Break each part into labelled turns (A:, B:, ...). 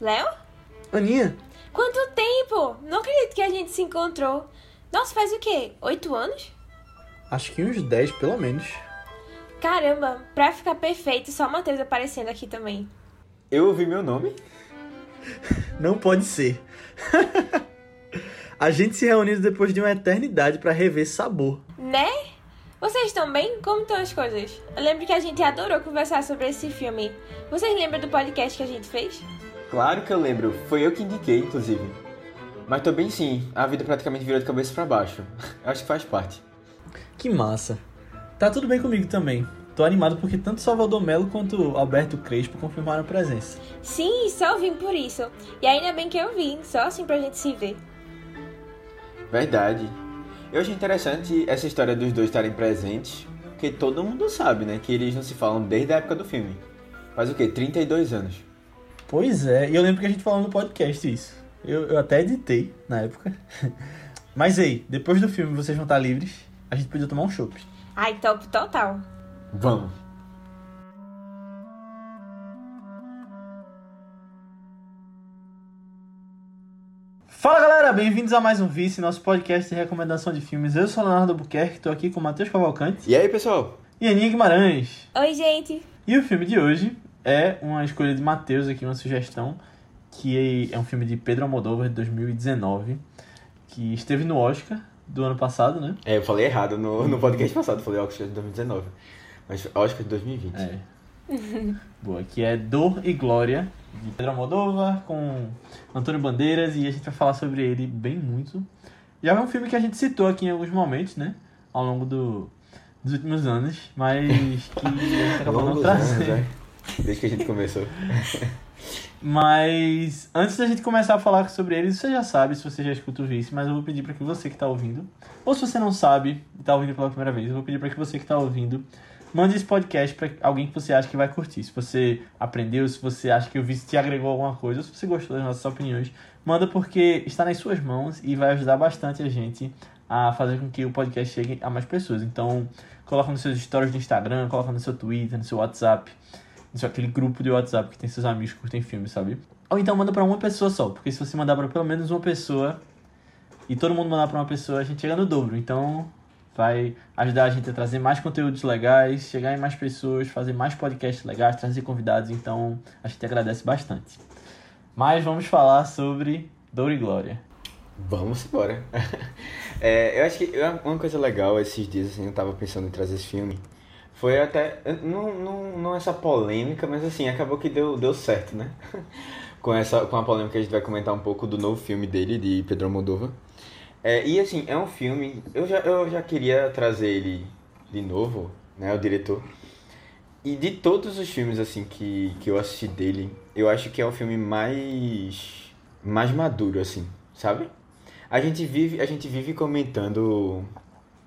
A: Léo?
B: Aninha,
A: Quanto tempo? Não acredito que a gente se encontrou. Nossa, faz o quê? Oito anos?
B: acho que uns 10 pelo menos.
A: Caramba, pra ficar perfeito, só o Matheus aparecendo aqui também.
C: Eu ouvi meu nome?
B: Não pode ser. a gente se reuniu depois de uma eternidade pra rever Sabor.
A: Né? Vocês estão bem? Como estão as coisas? Eu lembro que a gente adorou conversar sobre esse filme. Vocês lembram do podcast que a gente fez?
C: Claro que eu lembro, foi eu que indiquei, inclusive. Mas tô bem sim, a vida praticamente virou de cabeça pra baixo. Eu acho que faz parte.
B: Que massa. Tá tudo bem comigo também. Tô animado porque tanto Salvador Melo quanto Alberto Crespo confirmaram a presença.
A: Sim, só vim por isso. E ainda bem que eu vim, só assim pra gente se ver.
C: Verdade. Eu achei interessante essa história dos dois estarem presentes, porque todo mundo sabe, né, que eles não se falam desde a época do filme. Faz o quê? 32 anos.
B: Pois é, e eu lembro que a gente falou no podcast isso. Eu, eu até editei na época. Mas ei, depois do filme vocês vão estar livres, a gente podia tomar um chopp.
A: Ai, top total.
C: Vamos.
B: Fala galera, bem-vindos a mais um Vice, nosso podcast de recomendação de filmes. Eu sou o Leonardo Albuquerque, tô aqui com o Matheus Cavalcante
C: E aí, pessoal?
B: e Aninha Guimarães.
A: Oi, gente.
B: E o filme de hoje é uma escolha de Matheus aqui, uma sugestão, que é um filme de Pedro Almodóvar de 2019, que esteve no Oscar do ano passado, né?
C: É, eu falei errado no, no podcast passado, eu falei Oscar de 2019. Mas Oscar de 2020.
B: É. Boa, que é Dor e Glória, de Pedro Almodóvar, com Antônio Bandeiras, e a gente vai falar sobre ele bem muito. Já é um filme que a gente citou aqui em alguns momentos, né? Ao longo do, dos últimos anos, mas que a gente acabou não trazendo.
C: Desde que a gente começou.
B: Mas antes da gente começar a falar sobre ele, você já sabe se você já escuta o Vice, mas eu vou pedir para que você que está ouvindo, ou se você não sabe e está ouvindo pela primeira vez, eu vou pedir para que você que está ouvindo mande esse podcast para alguém que você acha que vai curtir. Se você aprendeu, se você acha que o Vice te agregou alguma coisa, ou se você gostou das nossas opiniões, manda porque está nas suas mãos e vai ajudar bastante a gente a fazer com que o podcast chegue a mais pessoas. Então, coloca nos seus stories do Instagram, coloca no seu Twitter, no seu WhatsApp. É aquele grupo de WhatsApp que tem seus amigos que curtem filme, sabe? Ou então manda pra uma pessoa só, porque se você mandar pra pelo menos uma pessoa e todo mundo mandar pra uma pessoa, a gente chega no dobro. Então vai ajudar a gente a trazer mais conteúdos legais, chegar em mais pessoas, fazer mais podcasts legais, trazer convidados. Então a gente agradece bastante. Mas vamos falar sobre Dor e Glória.
C: Vamos embora. É, eu acho que uma coisa legal esses dias, assim, eu tava pensando em trazer esse filme. Foi até. Não, não, não essa polêmica, mas assim, acabou que deu, deu certo, né? com, essa, com a polêmica a gente vai comentar um pouco do novo filme dele, de Pedro Almodóvar. É, e assim, é um filme. Eu já, eu já queria trazer ele de novo, né? O diretor. E de todos os filmes assim que, que eu assisti dele, eu acho que é o filme mais. mais maduro, assim, sabe? A gente vive, a gente vive comentando.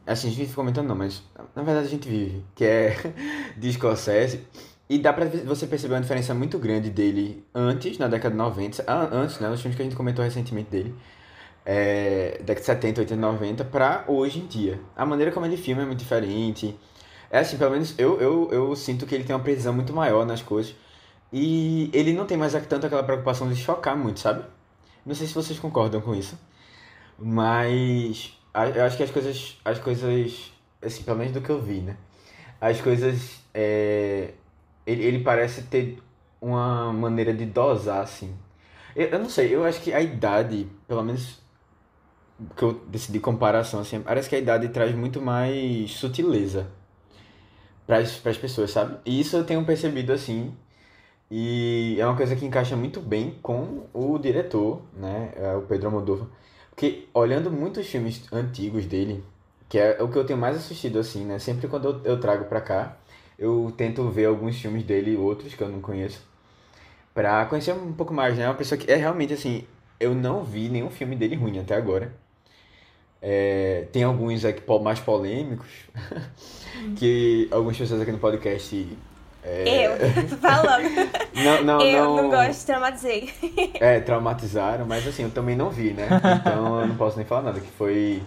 C: Assim, a gente vive comentando não, mas na verdade a gente vive, que é de Scorsese. E dá pra você perceber uma diferença muito grande dele antes, na década de 90, ah, antes, né? Os filmes que a gente comentou recentemente dele. É, década de 70, 80, 90, pra hoje em dia. A maneira como ele filma é muito diferente. É assim, pelo menos eu, eu, eu sinto que ele tem uma precisão muito maior nas coisas. E ele não tem mais tanto aquela preocupação de chocar muito, sabe? Não sei se vocês concordam com isso. Mas eu acho que as coisas, as coisas, assim, pelo menos do que eu vi, né? As coisas, é, ele, ele parece ter uma maneira de dosar, assim. Eu, eu não sei, eu acho que a idade, pelo menos que eu decidi comparação, assim, parece que a idade traz muito mais sutileza para as pessoas, sabe? E isso eu tenho percebido, assim, e é uma coisa que encaixa muito bem com o diretor, né? É o Pedro Almodóvar. Porque olhando muitos filmes antigos dele, que é o que eu tenho mais assistido assim, né? Sempre quando eu, eu trago pra cá, eu tento ver alguns filmes dele e outros que eu não conheço. Pra conhecer um pouco mais, né? Uma pessoa que é realmente assim, eu não vi nenhum filme dele ruim até agora. É, tem alguns aqui mais polêmicos, que algumas pessoas aqui no podcast. É,
A: Eu, falando.
C: Não, não,
A: eu
C: não,
A: não gosto, traumatizei.
C: é, traumatizaram, mas assim, eu também não vi, né? Então eu não posso nem falar nada, que foi.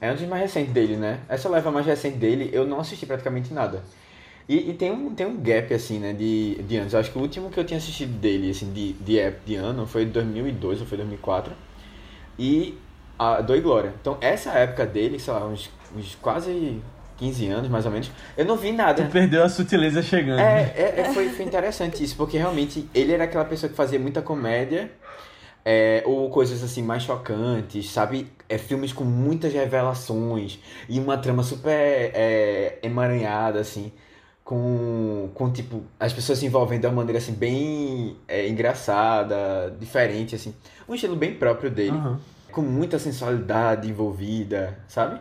C: É um dos mais recentes dele, né? Essa leva mais recente dele, eu não assisti praticamente nada. E, e, tem, um, tem um gap, assim, né, de, de anos. Eu acho que o último que eu tinha assistido dele, assim, de, de, de ano foi 2002 ou foi 2004. E a Do e Glória. Então, essa época dele, sei lá, uns, uns quase 15 anos, mais ou menos, eu não vi nada.
B: Tu perdeu a sutileza chegando.
C: É, é, é foi, foi interessante isso, porque realmente ele era aquela pessoa que fazia muita comédia, é, ou coisas assim mais chocantes, sabe? É, filmes com muitas revelações e uma trama super é, emaranhada, assim com, com tipo, as pessoas se envolvendo de uma maneira assim bem é, engraçada, diferente, assim. Um estilo bem próprio dele, uhum. com muita sensualidade envolvida, sabe?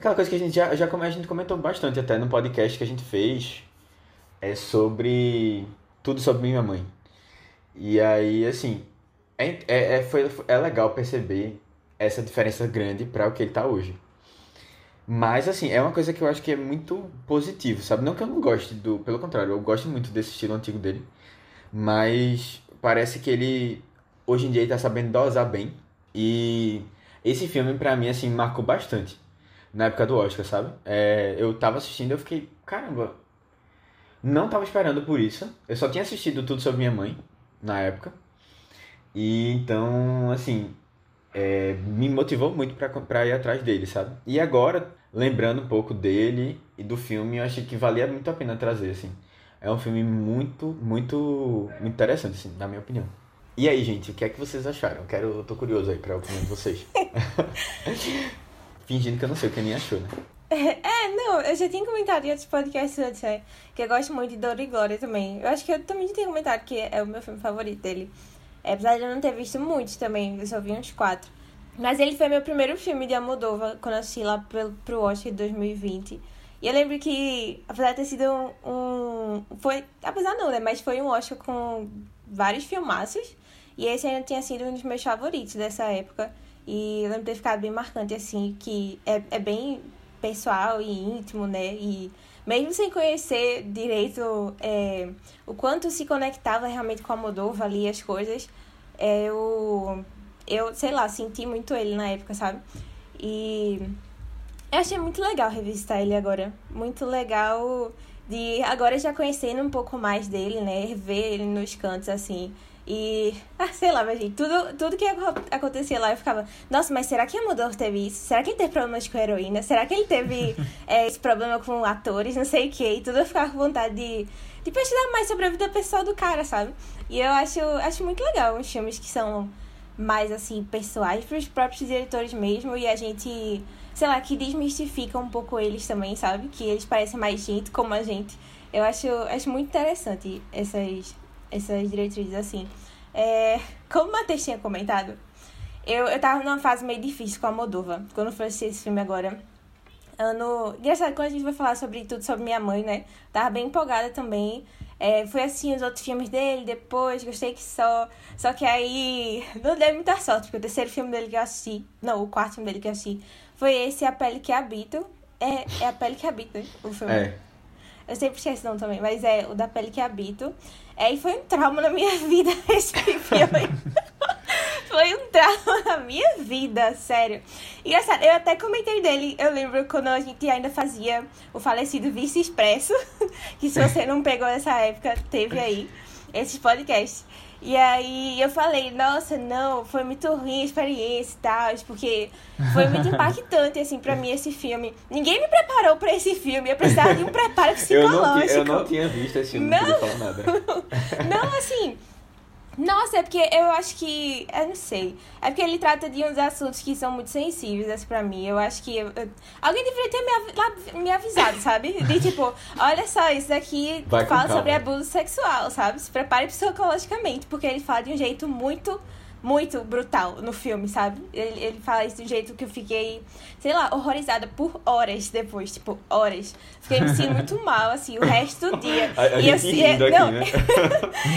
C: Aquela coisa que a gente já, já a gente comentou bastante até no podcast que a gente fez é sobre tudo sobre minha mãe. E aí, assim, é, é, é, foi, é legal perceber essa diferença grande para o que ele tá hoje. Mas, assim, é uma coisa que eu acho que é muito positivo, sabe? Não que eu não goste do. Pelo contrário, eu gosto muito desse estilo antigo dele. Mas parece que ele, hoje em dia, ele tá sabendo dosar bem. E esse filme, pra mim, assim, marcou bastante. Na época do Oscar, sabe? É, eu tava assistindo e eu fiquei, caramba, não tava esperando por isso. Eu só tinha assistido Tudo Sobre Minha Mãe, na época. E então, assim, é, me motivou muito para ir atrás dele, sabe? E agora, lembrando um pouco dele e do filme, eu achei que valia muito a pena trazer, assim. É um filme muito, muito, muito interessante, assim, na minha opinião. E aí, gente, o que é que vocês acharam? Quero, eu tô curioso aí pra opinião de vocês. Fingindo que eu não sei o que a Aninha achou, né?
A: É, não, eu já tinha comentado em outros podcasts antes, né? Que eu gosto muito de Dor e Glória também. Eu acho que eu também já tinha comentado que é o meu filme favorito dele. Apesar de eu não ter visto muitos também, eu só vi uns quatro. Mas ele foi meu primeiro filme de Almodóvar, quando eu assisti lá pro, pro Oscar de 2020. E eu lembro que, apesar de ter sido um, um, Foi. Apesar não, né? Mas foi um Oscar com vários filmaços. E esse ainda tinha sido um dos meus favoritos dessa época. E eu lembro de ter ficado bem marcante, assim, que é, é bem pessoal e íntimo, né? E mesmo sem conhecer direito é, o quanto se conectava realmente com a Moldova ali, as coisas, é, eu, eu, sei lá, senti muito ele na época, sabe? E eu achei muito legal revisitar ele agora. Muito legal de agora já conhecendo um pouco mais dele, né? Ver ele nos cantos, assim. E, ah, sei lá, mas gente, tudo, tudo que acontecia lá eu ficava, nossa, mas será que Amador teve isso? Será que ele teve problemas com heroína? Será que ele teve é, esse problema com atores? Não sei o que. E tudo eu ficava com vontade de, de pesquisar mais sobre a vida pessoal do cara, sabe? E eu acho, acho muito legal os filmes que são mais, assim, pessoais para os próprios diretores mesmo. E a gente, sei lá, que desmistifica um pouco eles também, sabe? Que eles parecem mais gente como a gente. Eu acho, acho muito interessante essas essas diretrizes assim. É, como o Matheus tinha comentado, eu, eu tava numa fase meio difícil com a Moldova, quando eu fui assistir esse filme agora. Ano. Engraçado, quando a gente vai falar sobre tudo sobre minha mãe, né? Tava bem empolgada também. É, fui os outros filmes dele depois, gostei que só. Só que aí não deu muita sorte, porque o terceiro filme dele que eu assisti. Não, o quarto filme dele que eu assisti foi esse A Pele que Habito. É, é A Pele que Habita, o filme.
C: É.
A: Eu sempre esqueço não também, mas é o da Pele que Habito. É, e foi um trauma na minha vida esse filme. foi um trauma na minha vida, sério. Engraçado, eu até comentei dele, eu lembro quando a gente ainda fazia o falecido Vice Expresso, que se você não pegou nessa época, teve aí esses podcasts. E aí eu falei, nossa, não, foi muito ruim a experiência e tal, porque foi muito impactante, assim, pra mim esse filme. Ninguém me preparou pra esse filme, eu precisava de um preparo psicológico.
C: eu, não, eu não tinha visto esse filme, não, não falar nada.
A: Não, assim, nossa, é porque eu acho que. Eu não sei. É porque ele trata de uns assuntos que são muito sensíveis, assim, pra mim. Eu acho que. Eu, alguém deveria ter me, me avisado, sabe? De tipo, olha só, isso daqui fala sobre abuso sexual, sabe? Se prepare psicologicamente, porque ele fala de um jeito muito muito brutal no filme, sabe? Ele, ele fala isso de um jeito que eu fiquei, sei lá, horrorizada por horas depois, tipo, horas. Fiquei me sentindo muito mal, assim, o resto do dia.
C: A, a e
A: eu,
C: é, não, aqui,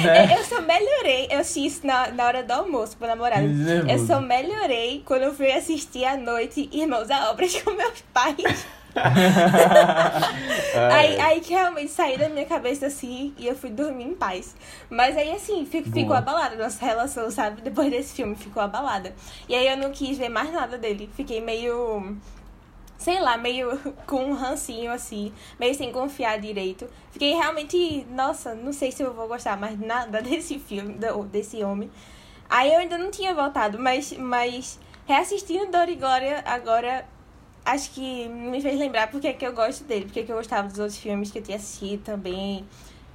A: né? eu só melhorei, eu assisti isso na, na hora do almoço pro namorado. Eu só melhorei quando eu fui assistir à noite Irmãos a Obras com meus pais aí, aí que realmente saiu da minha cabeça assim e eu fui dormir em paz. Mas aí assim, fico, ficou abalada nossa relação, sabe? Depois desse filme ficou abalada. E aí eu não quis ver mais nada dele. Fiquei meio sei lá, meio com um rancinho assim, meio sem confiar direito. Fiquei realmente, nossa, não sei se eu vou gostar mais nada desse filme, desse homem. Aí eu ainda não tinha voltado, mas, mas reassistindo Dor e Glória agora, acho que me fez lembrar porque é que eu gosto dele, porque é que eu gostava dos outros filmes que eu tinha assistido também.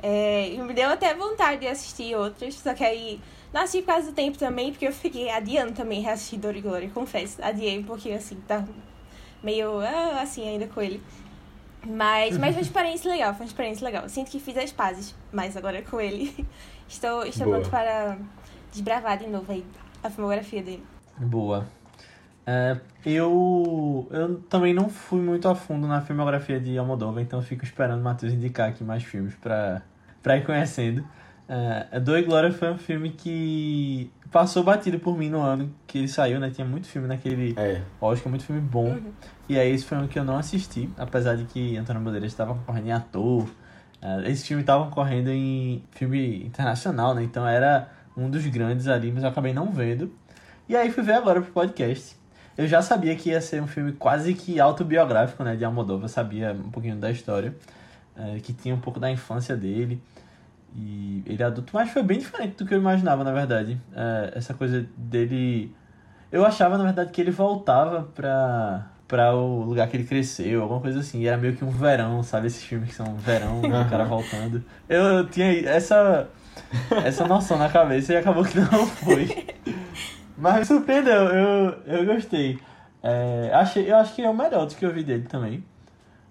A: É, me deu até vontade de assistir outros, só que aí não assisti por causa do tempo também, porque eu fiquei adiando também reassistir Dor e Glória, confesso. Adiei porque assim, tá meio ah, assim ainda com ele. Mas, mas foi uma experiência legal, foi uma experiência legal. Sinto que fiz as pazes, mas agora com ele. Estou, estou pronto para desbravar de novo aí a filmografia dele.
B: Boa. É, eu, eu também não fui muito a fundo na filmografia de Almodóvar, então fico esperando o Matheus indicar aqui mais filmes para ir conhecendo. É, e Glória foi um filme que passou batido por mim no ano que ele saiu, né? Tinha muito filme naquele
C: é.
B: Oscar, muito filme bom. Uhum. E aí esse foi um que eu não assisti, apesar de que Antônio Bandeiras estava concorrendo em ator. Uh, esse filme estava concorrendo em filme internacional, né? Então era um dos grandes ali, mas eu acabei não vendo. E aí fui ver agora pro podcast. Eu já sabia que ia ser um filme quase que autobiográfico, né? De Almodóvar, eu sabia um pouquinho da história, uh, que tinha um pouco da infância dele. E ele é adulto, mas foi bem diferente do que eu imaginava, na verdade. É, essa coisa dele. Eu achava, na verdade, que ele voltava pra, pra o lugar que ele cresceu, alguma coisa assim. E era meio que um verão, sabe? Esses filmes que são verão, o cara voltando. Eu, eu tinha essa, essa noção na cabeça e acabou que não foi. Mas me surpreendeu, eu, eu gostei. É, achei, eu acho que é o melhor do que eu vi dele também.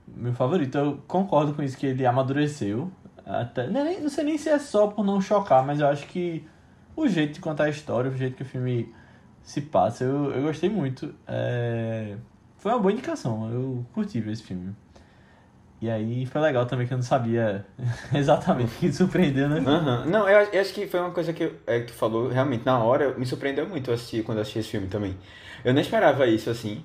B: Meu favorito. Eu concordo com isso, que ele amadureceu. Até, nem, não sei nem se é só por não chocar, mas eu acho que o jeito de contar a história, o jeito que o filme se passa, eu, eu gostei muito. É, foi uma boa indicação, eu curti ver esse filme. E aí foi legal também que eu não sabia exatamente o que surpreendeu, né?
C: Uhum. Não, eu, eu, acho que foi uma coisa que, é, que tu falou realmente na hora, me surpreendeu muito assistir, quando eu assisti esse filme também. Eu não esperava isso assim.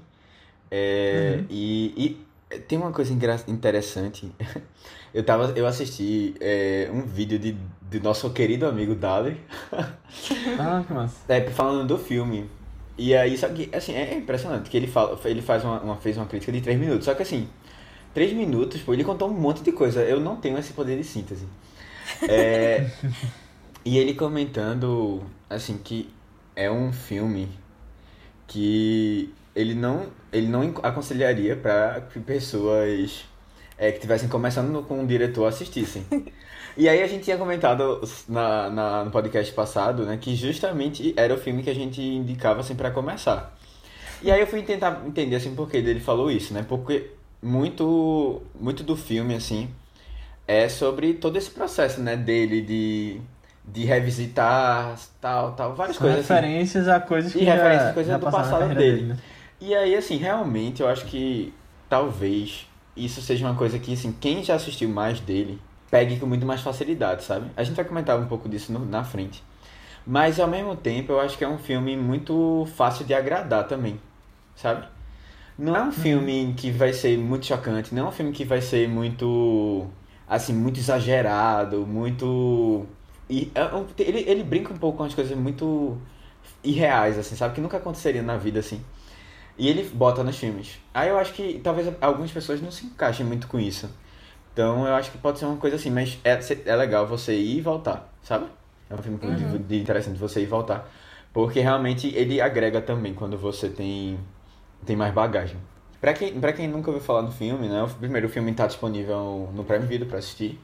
C: É, uhum. e, e tem uma coisa interessante Eu, tava, eu assisti é, um vídeo de, de nosso querido amigo Dali.
B: ah, que massa.
C: É, falando do filme. E aí, só que, assim, é impressionante que ele, fala, ele faz uma, uma, fez uma crítica de 3 minutos. Só que, assim, 3 minutos, pô, ele contou um monte de coisa. Eu não tenho esse poder de síntese. É, e ele comentando, assim, que é um filme que ele não, ele não aconselharia para pessoas é, que tivessem começando com um diretor assistissem. E aí a gente tinha comentado na, na, no podcast passado, né, que justamente era o filme que a gente indicava assim para começar. E aí eu fui tentar entender assim por que ele falou isso, né? Porque muito muito do filme assim é sobre todo esse processo, né, dele de de revisitar tal, tal, várias São coisas
B: referências
C: assim.
B: a coisas que
C: e
B: já,
C: referências a coisas
B: do
C: passado dele.
B: dele né?
C: E aí assim, realmente eu acho que talvez isso seja uma coisa que, assim, quem já assistiu mais dele, pegue com muito mais facilidade, sabe? A gente vai comentar um pouco disso no, na frente. Mas, ao mesmo tempo, eu acho que é um filme muito fácil de agradar também, sabe? Não é um uhum. filme que vai ser muito chocante, não é um filme que vai ser muito, assim, muito exagerado, muito... É ele, ele brinca um pouco com as coisas muito irreais, assim, sabe? Que nunca aconteceria na vida, assim. E ele bota nos filmes. Aí eu acho que talvez algumas pessoas não se encaixem muito com isso. Então eu acho que pode ser uma coisa assim, mas é, é legal você ir e voltar, sabe? É um filme uhum. de, de interessante você ir e voltar. Porque realmente ele agrega também quando você tem, tem mais bagagem. Pra quem, pra quem nunca ouviu falar do filme, né? O primeiro filme está disponível no Prime Video para assistir.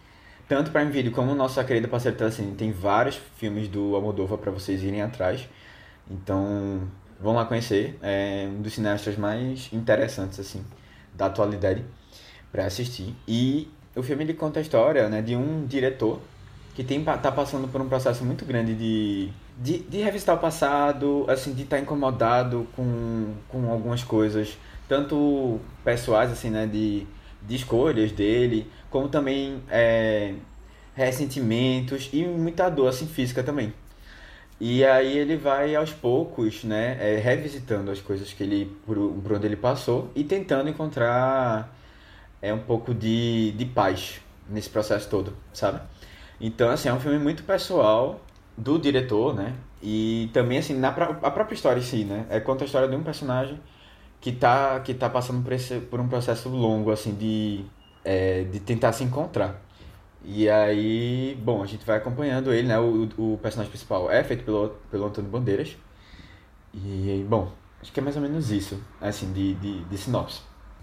C: Tanto Prime Video como o nosso querido parceiro Telecine tem vários filmes do Almodóvar para vocês irem atrás. Então, Vão lá conhecer. É um dos cineastas mais interessantes, assim, da atualidade para assistir. E o filme ele conta a história né, de um diretor que tem, tá passando por um processo muito grande de, de, de revisitar o passado, assim, de estar tá incomodado com, com algumas coisas, tanto pessoais, assim, né, de, de escolhas dele, como também é, ressentimentos e muita dor, assim, física também. E aí ele vai aos poucos, né, é, revisitando as coisas que ele por, por onde ele passou e tentando encontrar é um pouco de, de paz nesse processo todo, sabe? Então, assim, é um filme muito pessoal do diretor, né? E também, assim, na a própria história em si, né? É conta a história de um personagem que tá, que tá passando por, esse, por um processo longo, assim, de, é, de tentar se encontrar. E aí, bom, a gente vai acompanhando ele, né? O, o personagem principal é feito pelo, pelo Antônio Bandeiras. E, bom, acho que é mais ou menos isso, assim, de, de, de sinopse.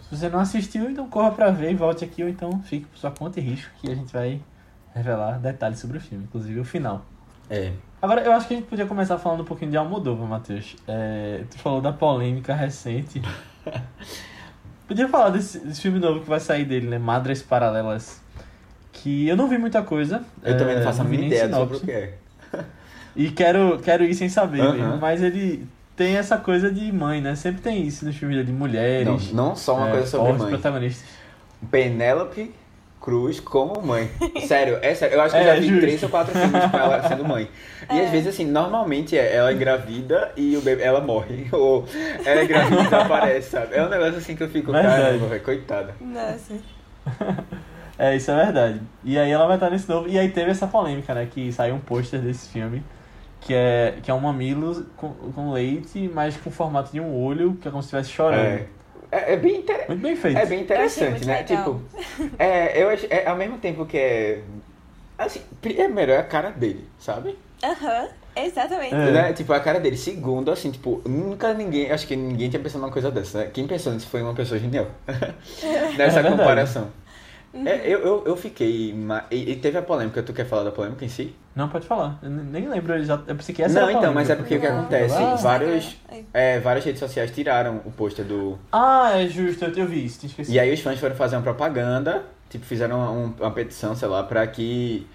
B: Se você não assistiu, então corra pra ver e volte aqui, ou então fique por sua conta e risco, que a gente vai revelar detalhes sobre o filme, inclusive o final.
C: É.
B: Agora, eu acho que a gente podia começar falando um pouquinho de Almodóvar, Matheus. É, tu falou da polêmica recente. podia falar desse, desse filme novo que vai sair dele, né? Madres Paralelas. Que eu não vi muita coisa.
C: Eu
B: é,
C: também não faço a mínima ideia sobre o que é.
B: E quero, quero ir sem saber mesmo. Mas ele tem essa coisa de mãe, né? Sempre tem isso nos filmes de mulheres.
C: Não, não só uma
B: é,
C: coisa sobre mãe.
B: protagonistas.
C: Penélope Cruz como mãe. Sério, é sério. Eu acho que eu
B: É,
C: já vi
B: justo.
C: três ou quatro filmes com ela sendo mãe. E às vezes, assim, normalmente é ela engravida e o bebê, ela morre. Ou ela engravida e desaparece, sabe? É um negócio assim que eu fico, caramba, velho, coitada.
A: Nossa.
B: É, isso é verdade. E aí ela vai estar nesse novo. E aí teve essa polêmica, né? Que saiu um pôster desse filme. Que é, que é um mamilo com, com leite, mas com o formato de um olho, que é como se estivesse chorando.
C: É, é, é bem inter...
B: Muito bem feito.
C: é bem interessante,
A: muito
C: né?
A: legal.
C: Tipo, é, eu acho, é ao mesmo tempo que é. Assim, primeiro é a cara dele, sabe?
A: Aham, exatamente.
B: É.
C: Né? Tipo, a cara dele. Segundo, assim, tipo, nunca ninguém. Acho que ninguém tinha pensado numa coisa dessa, né? Quem pensou nisso foi uma pessoa genial. Nessa
B: É verdade.
C: É, eu, eu, eu fiquei. E, e teve a polêmica, tu quer falar da polêmica em si?
B: Não, pode falar. Eu nem lembro, eu, já, eu pensei que essa
C: Não, então, mas é porque o que
A: Não.
C: acontece?
B: Ah.
C: Vários,
A: Ai.
C: é, várias redes sociais tiraram o pôster do.
B: Ah, é justo, eu, eu vi isso, tinha esquecido.
C: E aí os fãs foram fazer uma propaganda, tipo, fizeram uma, um- uma petição, sei lá, pra que.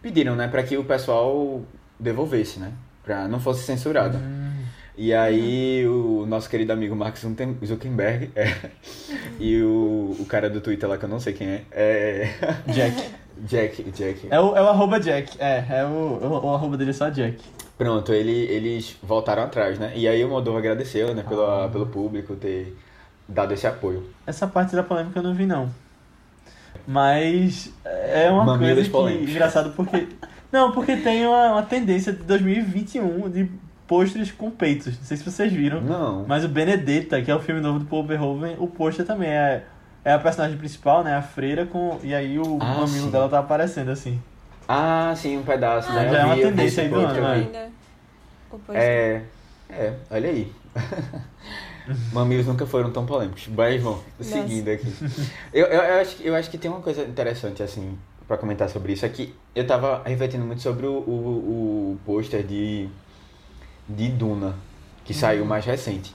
C: Pediram, né? Pra que o pessoal devolvesse, né? Pra não fosse censurado.
B: Hum,
C: E aí o nosso querido amigo Mark Zuckerberg é, e o, o cara do Twitter lá que eu não sei quem é, é
B: Jack.
C: Jack, Jack.
B: É o, é o arroba Jack. É, é o, o, o arroba dele é só Jack.
C: Pronto, ele, eles voltaram atrás, né? E aí o Moldova agradeceu, né, pelo,
B: Ah.
C: pelo público ter dado esse apoio.
B: Essa parte da polêmica eu não vi, não. Mas é uma
C: Mamilos
B: coisa que, engraçado porque... Não, porque tem uma, uma tendência de 2021 de pôsteres com peitos. Não sei se vocês viram.
C: Não.
B: Mas o Benedetta, que é o filme novo do Paul Verhoeven, o pôster também é, é a personagem principal, né? A freira, com, e aí o
C: Ah,
B: mamilo dela tá aparecendo assim.
C: Ah, sim, um pedaço,
A: Ah,
C: né?
B: já é uma tendência aí do ano, né?
C: É, é, olha aí. Mamilos nunca foram tão polêmicos. Mas, bom, seguindo aqui. Eu, eu, eu acho, que- eu acho que tem uma coisa interessante, assim, pra comentar sobre isso. É que eu tava refletindo muito sobre o, o, o pôster de, de Duna, que saiu mais recente.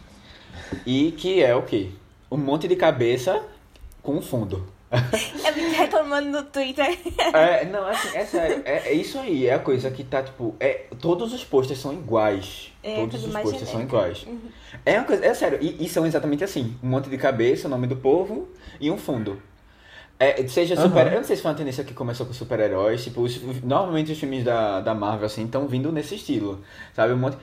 C: E que é o quê? Um monte de cabeça com fundo.
A: Eu fiquei reclamando no Twitter.
C: É, não, assim, é sério. É, é isso aí, é a coisa que tá, tipo. É, todos os posters são iguais.
A: É,
C: todos os posters são iguais. É uma coisa, é sério, e, e são exatamente assim: um monte de cabeça, o nome do povo e um fundo. É, seja
B: Aham.
C: super. Eu não sei se foi uma tendência que começou com super-heróis. Tipo, os- normalmente os filmes da, da Marvel, assim, estão vindo nesse estilo. Sabe? Um monte.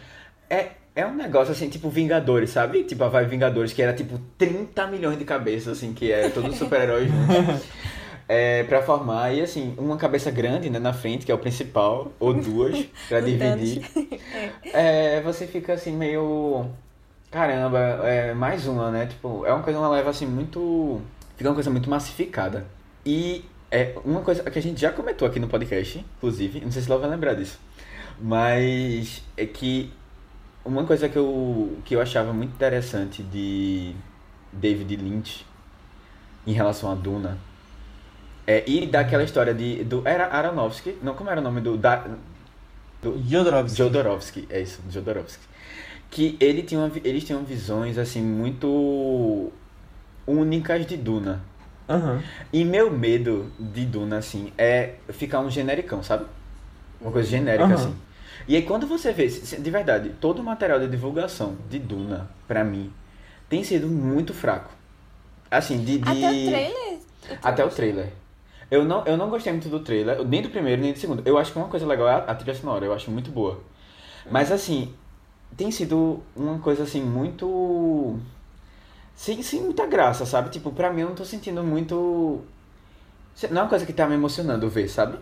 C: É, é um negócio assim, tipo Vingadores, sabe? Tipo, a Vai Vingadores, que era tipo 30 milhões de cabeças, assim, que é todos os super-heróis juntos. É, pra formar, e assim, uma cabeça grande, né, na frente, que é o principal, ou duas, pra dividir. É, você fica assim, meio. Caramba, é mais uma, né? Tipo, é uma coisa, uma leva assim, muito. Fica uma coisa muito massificada. E é uma coisa que a gente já comentou aqui no podcast, inclusive, não sei se ela vai lembrar disso. Mas é que uma coisa que eu, que eu achava muito interessante de David Lynch em relação a Duna é e daquela história de do era Aronofsky, não como era o nome do da,
B: Jodorowsky.
C: Jodorowsky, é isso, Jodorowsky. Que ele tinha uma eles tinham visões assim muito únicas de Duna.
B: Aham.
C: E meu medo de Duna assim é ficar um genericão, sabe? Uma coisa genérica
B: Aham.
C: assim. E aí quando você vê, de verdade, todo o material de divulgação de Duna pra mim tem sido muito fraco. Assim, de, de...
A: Até o trailer.
C: Até o trailer. Eu não, eu não gostei muito do trailer, nem do primeiro, nem do segundo. Eu acho que uma coisa legal é a, a trilha sonora, eu acho muito boa. Mas assim, tem sido uma coisa assim muito. Sem, sem muita graça, sabe? Tipo, pra mim eu não tô sentindo muito. Não é uma coisa que tá me emocionando ver, sabe?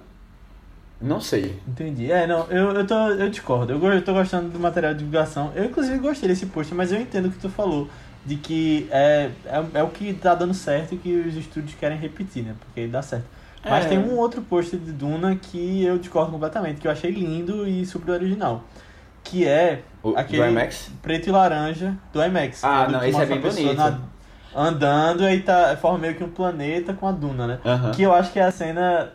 C: Não sei.
B: Entendi. É, não, eu, eu, tô, eu discordo. Eu, eu tô gostando do material de divulgação. Eu, inclusive, gostei desse post, mas eu entendo o que tu falou. de que é, é, é o que tá dando certo e que os estúdios querem repetir, né? Porque dá certo. Mas
C: É.
B: tem um outro pôster de Duna que eu discordo completamente, que eu achei lindo e super original. Que é
C: O,
B: aquele
C: do IMAX?
B: preto e laranja do IMAX.
C: Ah,
B: que
C: não, esse é bem bonito.
B: na- andando e tá, forma meio que um planeta com a Duna, né?
C: Aham.
B: Que eu acho que é a cena,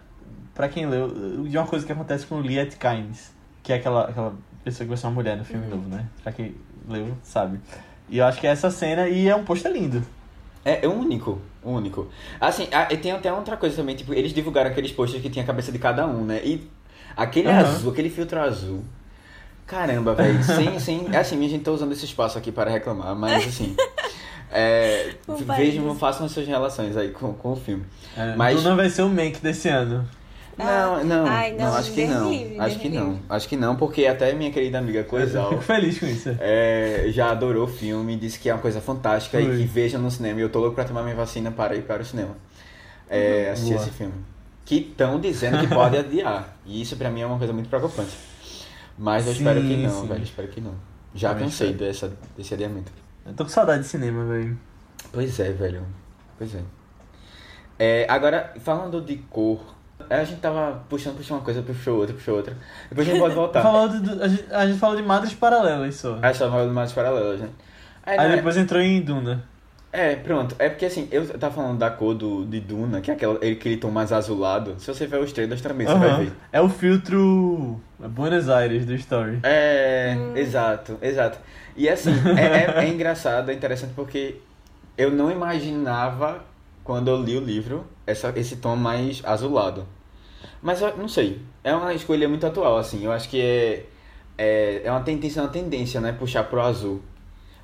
B: pra quem leu, de uma coisa que acontece com Liet Kynes, que é aquela, aquela pessoa que vai ser uma mulher no filme
C: Uhum.
B: novo, né? Pra quem leu, sabe. E eu acho que é essa cena e é um pôster lindo.
C: É, é único, único. Assim, e tem até outra coisa também, tipo, eles divulgaram aqueles posters que tinha a cabeça de cada um, né? E aquele
B: Aham.
C: azul, aquele filtro azul. Caramba, velho. sem, sem. Assim, minha gente tá usando esse espaço aqui para reclamar, mas assim. É,
A: Não
C: vejam, façam as suas relações aí com, com o filme.
B: É,
C: Mas-
B: Duna vai ser o Mank desse ano.
C: Não, não,
A: Ai, não,
C: não, acho que não.
A: livre,
C: acho que não.
A: livre.
C: Acho que não, porque até minha querida amiga
B: Eu
C: Coisal
B: fico feliz com isso.
C: é, já adorou o filme, disse que é uma coisa fantástica
B: Foi.
C: e que veja no cinema. E eu tô louco pra tomar minha vacina para ir para o cinema. É, assistir
B: Boa.
C: esse filme. Que estão dizendo que pode adiar. E isso pra mim é uma coisa muito preocupante. Mas eu
B: Sim,
C: espero que não,
B: sim.
C: velho. Espero que não. Já
B: Também
C: cansei
B: espero.
C: dessa, desse adiamento.
B: Eu tô com saudade de cinema, velho.
C: Pois é, velho. Pois é. É, agora, falando de cor, a gente tava puxando, puxando uma coisa, puxou outra, puxou outra. Depois a gente pode voltar.
B: Falou de- do- a, gente, a gente falou de madres paralelas só.
C: Aí só falando mais paralelas, né? Aí,
B: Aí
C: né,
B: depois entrou em Duna.
C: É, pronto. É porque assim, eu tava falando da cor do, de Duna, que é aquela, ele, aquele tom mais azulado. Se você ver os trailers também, você vai ver.
B: É o filtro Buenos Aires do Story.
C: É, exato, exato. E assim, é, é, é engraçado, é interessante porque eu não imaginava, quando eu li o livro, essa, esse tom mais azulado. Mas eu não sei, é uma escolha muito atual, assim. Eu acho que é, é, é uma tendência, uma tendência, né, puxar pro azul.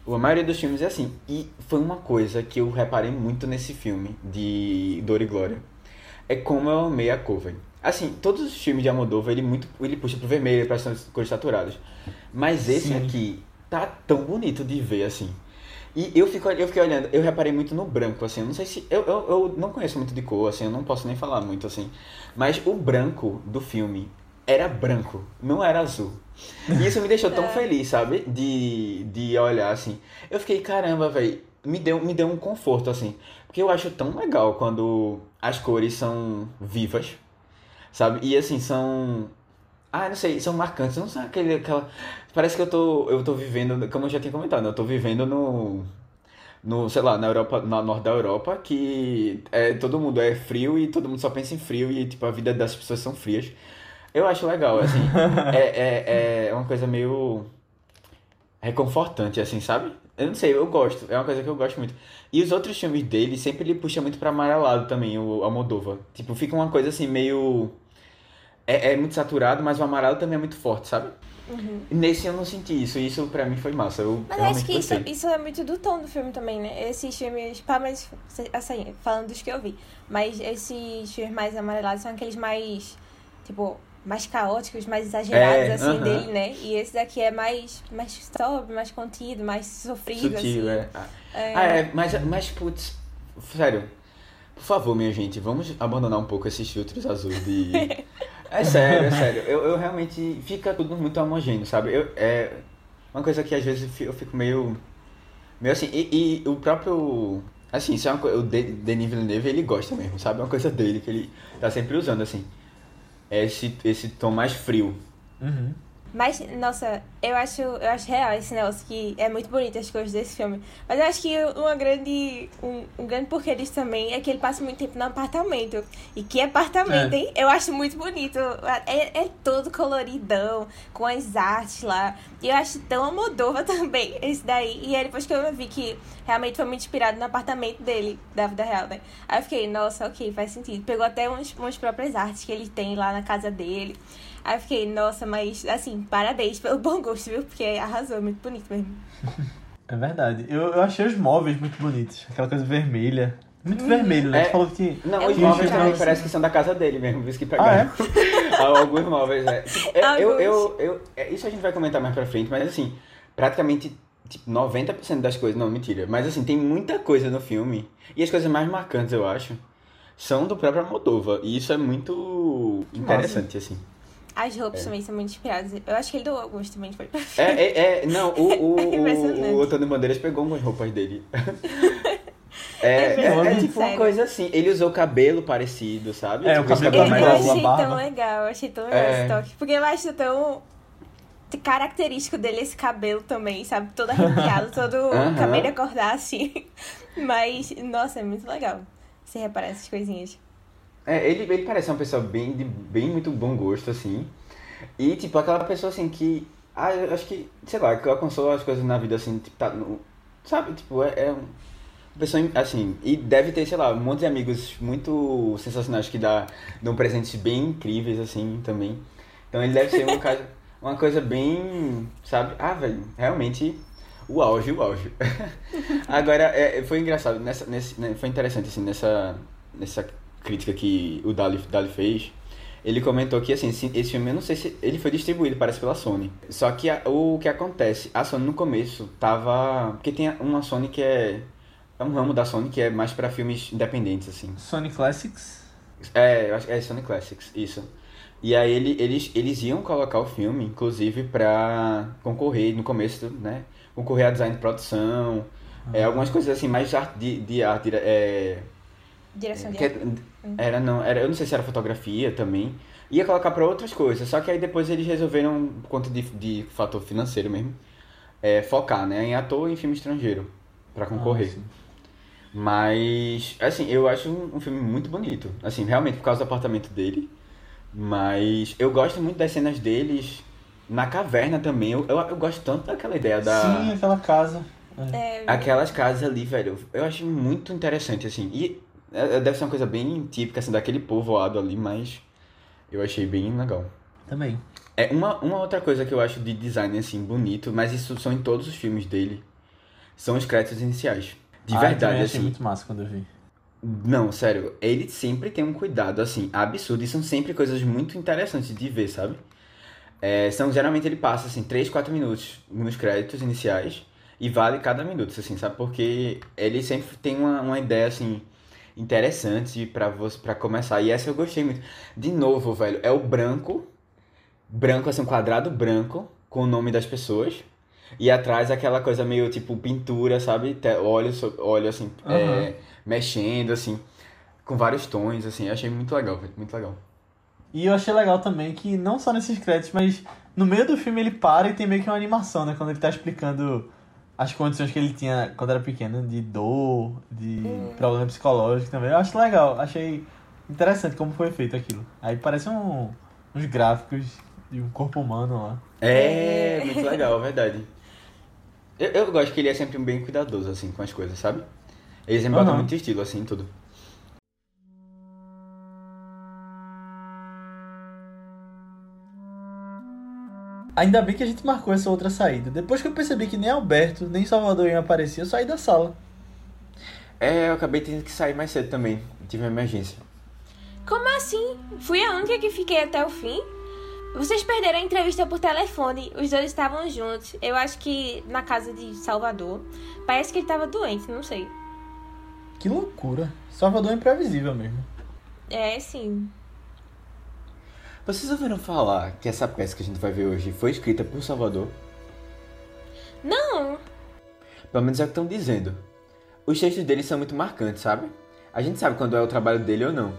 C: A maioria dos filmes é assim. E foi uma coisa que eu reparei muito nesse filme de Dor e Glória. É como eu amei a cor, velho. Assim, todos os filmes de Almodóvar, ele, muito, ele puxa pro vermelho, para as cores saturadas. Mas esse
B: Sim.
C: aqui tá tão bonito de ver, assim. E eu, fico, eu fiquei olhando, eu reparei muito no branco, assim. Eu não sei se. Eu, eu, eu não conheço muito de cor, assim, eu não posso nem falar muito, assim. Mas o branco do filme era branco, não era azul. E isso me deixou tão
A: É.
C: feliz, sabe? De, de olhar assim. Eu fiquei, caramba, velho. Me deu, me deu um conforto, assim. Porque eu acho tão legal quando as cores são vivas, sabe? E assim, são. Ah, não sei, são marcantes. Não são aquele, aquela. Parece que eu tô, eu tô vivendo, como eu já tinha comentado, eu tô vivendo no. No, sei lá, na Europa, na norte da Europa, que é, todo mundo é frio e todo mundo só pensa em frio e tipo, a vida das pessoas são frias. Eu acho legal, assim. é, é, é uma coisa meio reconfortante, assim, sabe? Eu não sei, eu gosto. É uma coisa que eu gosto muito. E os outros filmes dele, sempre ele puxa muito pra amarelado também, o Almodóvar. Tipo, fica uma coisa assim, meio... É, é muito saturado, mas o amarelo também é muito forte, sabe? Nesse eu não senti isso, e isso pra mim foi massa. Eu
A: Mas acho que isso,
C: gostei.
A: isso é muito do tom do filme também, né? Esses filmes, pá, mas assim, falando dos que eu vi. Mas esses filmes mais amarelados são aqueles mais, tipo, mais caóticos, mais exagerados,
C: É,
A: assim,
C: aham.
A: dele, né? E esse daqui é mais, mais sóbrio, mais contido, mais sofrido,
C: Sutil,
A: assim.
C: é. Ah,
A: É.
C: Ah, é, mas, mas, putz, sério, por favor, minha gente, vamos abandonar um pouco esses filtros azuis de... É sério, é sério, eu, eu realmente, fica tudo muito homogêneo, sabe? Eu, é uma coisa que às vezes eu fi- eu fico meio, meio assim, e, e o próprio, assim, isso é uma coisa, o De- Denis Villeneuve, ele gosta mesmo, sabe? É uma coisa dele, que ele tá sempre usando, assim, é esse, esse tom mais frio.
B: Uhum.
A: Mas, nossa, eu acho, eu acho real esse negócio que é muito bonito as coisas desse filme. Mas eu acho que uma grande, um, um grande porquê disso também é que ele passa muito tempo no apartamento. E que apartamento,
B: É.
A: hein? Eu acho muito bonito. É, é todo coloridão, com as artes lá. E eu acho tão Almodóvar também, esse daí. E aí depois que eu vi que realmente foi muito inspirado no apartamento dele, da vida real, né? Aí eu fiquei, nossa, ok, faz sentido. Pegou até uns, umas próprias artes que ele tem lá na casa dele. Aí eu fiquei, nossa, mas assim, parabéns pelo bom gosto, viu? Porque arrasou, é muito bonito mesmo.
B: É verdade. Eu, eu achei os móveis muito bonitos. Aquela coisa vermelha. Muito vermelho, né?
C: É.
B: Falou que.
C: Não,
A: É
C: os móveis também
A: legal.
C: parece que são da casa dele mesmo, por isso que
B: Ah,
C: pegaram.
B: é?
C: Alguns móveis, é. Tipo, eu, eu, eu, eu- é, Isso a gente vai comentar mais pra frente, mas assim, praticamente tipo, 90% das coisas. Não, mentira. Mas assim, tem muita coisa no filme. E as coisas mais marcantes, eu acho, são do próprio Moldova. E isso é muito interessante, assim.
A: As roupas
C: É.
A: também são muito inspiradas. Eu acho que ele deu alguns também, foi.
C: É, é, é, não, o, o,
A: Impressionante.
C: o, o Antônio Bandeiras pegou umas roupas dele. É,
A: É
C: é, é tipo uma
A: sério.
C: coisa assim. Ele usou cabelo parecido, sabe?
B: É,
C: Tipo,
B: o cabelo
A: Eu,
B: mais
A: eu achei tão legal, eu achei tão legal
C: É.
A: esse toque. Porque eu acho tão característico dele esse cabelo também, sabe? Todo arrepiado, todo
C: Aham.
A: acabei de acordar assim. Mas, nossa, é muito legal. Você repara essas coisinhas.
C: É, ele, ele parece uma pessoa bem, de bem muito bom gosto, assim. E, tipo, aquela pessoa, assim, que... Ah, acho que, sei lá, que alcançou as coisas na vida, assim, tipo, tá no... Sabe, tipo, é, é uma pessoa, assim... E deve ter, sei lá, um monte de amigos muito sensacionais que dá, dão presentes bem incríveis, assim, também. Então ele deve ser uma, casa, uma coisa bem, sabe? Ah, velho, realmente... O auge, o auge. Agora, é, foi engraçado, nessa, nesse, né, foi interessante, assim, nessa, nessa crítica que o Dali, Dali fez, ele comentou que, assim, esse filme, eu não sei se ele foi distribuído, parece, pela Sony. Só que a- o que acontece, a Sony no começo tava... Porque tem uma Sony que é... É um ramo da Sony que é mais pra filmes independentes, assim.
B: Sony Classics.
C: É, eu acho que é Sony Classics, isso. E aí ele, eles, eles iam colocar o filme, inclusive, pra concorrer no começo, né? Concorrer a design de produção, é, algumas coisas assim, mais de arte, de, arte, é,
A: Direção de
C: que
A: arte.
C: Era não, era, eu não sei se era fotografia também. Ia colocar pra outras coisas, só que aí depois eles resolveram, por conta de, de fator financeiro mesmo, é, focar, né, em ator e em filme estrangeiro, pra concorrer.
B: Ah.
C: Mas, assim, eu acho um, um filme muito bonito. Assim, realmente por causa do apartamento dele. Mas eu gosto muito das cenas deles na caverna também. Eu, eu, eu gosto tanto daquela ideia da.
B: Sim, aquela casa.
A: É,
C: Aquelas casas ali, velho. Eu acho muito interessante, assim. E é, deve ser uma coisa bem típica, assim, daquele povoado ali, mas eu achei bem legal.
B: Também.
C: É uma, uma outra coisa que eu acho de design, assim, bonito, mas isso são em todos os filmes dele, são os créditos iniciais. De
B: Ah, eu
C: verdade,
B: também achei
C: assim.
B: muito massa quando eu vi.
C: Não, sério, ele sempre tem um cuidado, assim, absurdo. E são sempre coisas muito interessantes de ver, sabe? É, são, geralmente ele passa, assim, 3, 4 minutos nos créditos iniciais. E vale cada minuto, assim, sabe? Porque ele sempre tem uma, uma ideia, assim, interessante pra, você, pra começar. E essa eu gostei muito. De novo, velho, é o branco. Branco, assim, um quadrado branco com o nome das pessoas. E atrás aquela coisa meio, tipo, pintura, sabe? Óleo, óleo assim, é, mexendo, assim, com vários tons, assim. Eu achei muito legal, velho, muito legal.
B: E eu achei legal também que, não só nesses créditos, mas no meio do filme ele para e tem meio que uma animação, né? Quando ele tá explicando as condições que ele tinha quando era pequeno, de dor, de problema psicológico também. Eu acho legal, achei interessante como foi feito aquilo. Aí parece um, uns gráficos de um corpo humano lá.
C: É, muito legal, verdade. Eu, eu gosto que ele é sempre bem cuidadoso, assim, com as coisas, sabe? Ele sempre bota
B: Aham.
C: muito estilo, assim, tudo.
B: Ainda bem que a gente marcou essa outra saída. Depois que eu percebi que nem Alberto, nem Salvador iam aparecer, eu saí da sala.
C: É, eu acabei tendo que sair mais cedo também. Tive uma emergência.
A: Como assim? Fui a única que fiquei até o fim? Vocês perderam a entrevista por telefone, os dois estavam juntos. Eu acho que na casa de Salvador. Parece que ele tava doente, não sei.
B: Que loucura. Salvador é imprevisível mesmo.
A: É, sim.
C: Vocês ouviram falar que essa peça que a gente vai ver hoje foi escrita por Salvador?
A: Não,
C: Pelo menos é o que estão dizendo. Os textos dele são muito marcantes, sabe? A gente sabe quando é o trabalho dele ou não.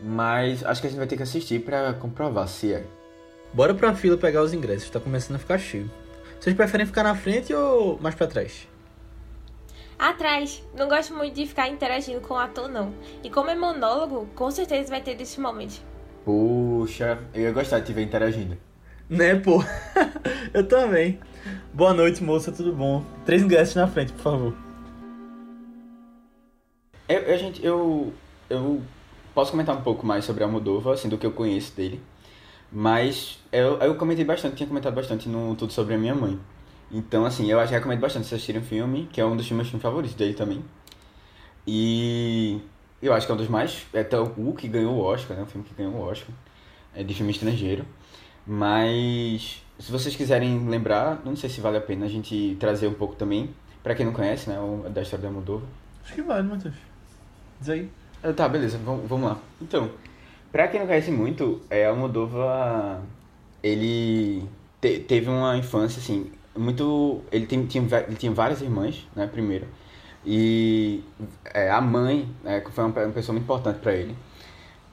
C: Mas acho que a gente vai ter que assistir pra comprovar se é.
B: Bora pra fila pegar os ingressos, tá começando a ficar cheio. Vocês preferem ficar na frente ou mais pra trás?
A: atrás. Não gosto muito de ficar interagindo com o ator, não. E como é monólogo, com certeza vai ter desses momentos.
C: Puxa, eu ia gostar de te ver interagindo.
B: Né, pô? eu também. Boa noite, moça, tudo bom? Três ingressos na frente, por favor.
C: Eu, eu, gente, eu, eu posso comentar um pouco mais sobre a Moldova, assim, do que eu conheço dele. Mas eu, eu comentei bastante, tinha comentado bastante no Tudo Sobre a Minha Mãe. Então, assim, eu acho que recomendo bastante vocês assistirem o filme, que é um dos meus filmes favoritos dele também. E eu acho que é um dos mais. É até o que ganhou o Oscar, né? O filme que ganhou o Oscar. É de filme estrangeiro. Mas se vocês quiserem lembrar, não sei se vale a pena a gente trazer um pouco também, pra quem não conhece, né? o- Da história da Moldova.
B: Acho que vale, Matheus. Diz aí.
C: Ah, Tá, beleza, vamos, vamos lá. Então, Pra quem não conhece muito, é, Almodóvar, ele te- teve uma infância, assim, muito... Ele, tem, tinha, ele tinha várias irmãs, né, primeiro. E é, a mãe, né, que foi uma, uma pessoa muito importante pra ele.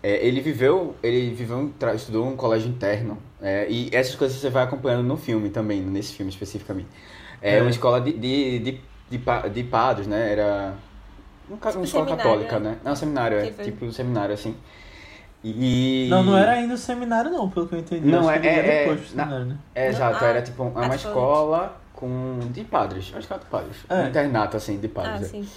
C: É, ele viveu, ele viveu, estudou um colégio interno, é, e essas coisas você vai acompanhando no filme também, nesse filme especificamente. É,
B: É.
C: uma escola de, de, de, de, de padres, né, era um, ca- uma escola católica,
A: né?
C: né? Não, seminário, é,
A: Tipo-
C: tipo um seminário, assim. E...
B: Não, não era ainda o seminário, não, pelo que eu entendi.
C: Não,
B: Acho que
C: é- é-
B: depois pro
C: na-
B: seminário, né?
C: É, exato,
A: ah,
C: era tipo uma escola com... de padres, uma escola de padres,
B: É.
C: um internato, assim, de
A: Ah,
C: padres. é.
A: sim.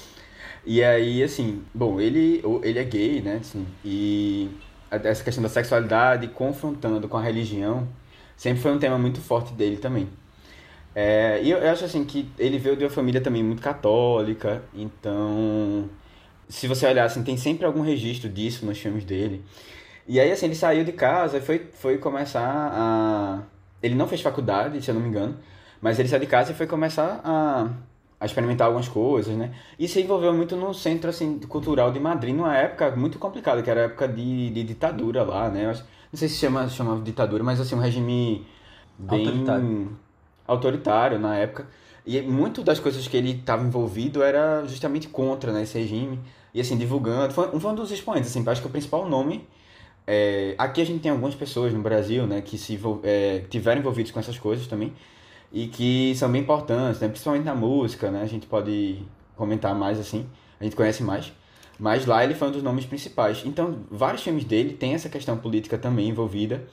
C: E aí, assim, bom, ele, ele é gay, né, assim, e a- essa questão da sexualidade confrontando com a religião sempre foi um tema muito forte dele também. É, e eu, eu acho, assim, que ele veio de uma família também muito católica, então, se você olhar, assim, tem sempre algum registro disso nos filmes dele. E aí, assim, ele saiu de casa e foi, foi começar a... Ele não fez faculdade, se eu não me engano, mas ele saiu de casa e foi começar a, a experimentar algumas coisas, né? E se envolveu muito no centro, assim, cultural de Madrid, numa época muito complicada, que era a época de, de ditadura lá, né? Acho- não sei se chama, chamava de ditadura, mas, assim, um regime bem...
B: Autoritário.
C: autoritário na época. E muito das coisas que ele estava envolvido era justamente contra né, esse regime. E assim, divulgando. Foi, foi um dos expoentes, assim, acho que o principal nome. é, aqui a gente tem algumas pessoas no Brasil, né, que se é, tiveram envolvidos com essas coisas também. E que são bem importantes, né, principalmente na música, né? A gente pode comentar mais assim, a gente conhece mais. Mas lá ele foi um dos nomes principais. Então, vários filmes dele têm essa questão política também envolvida.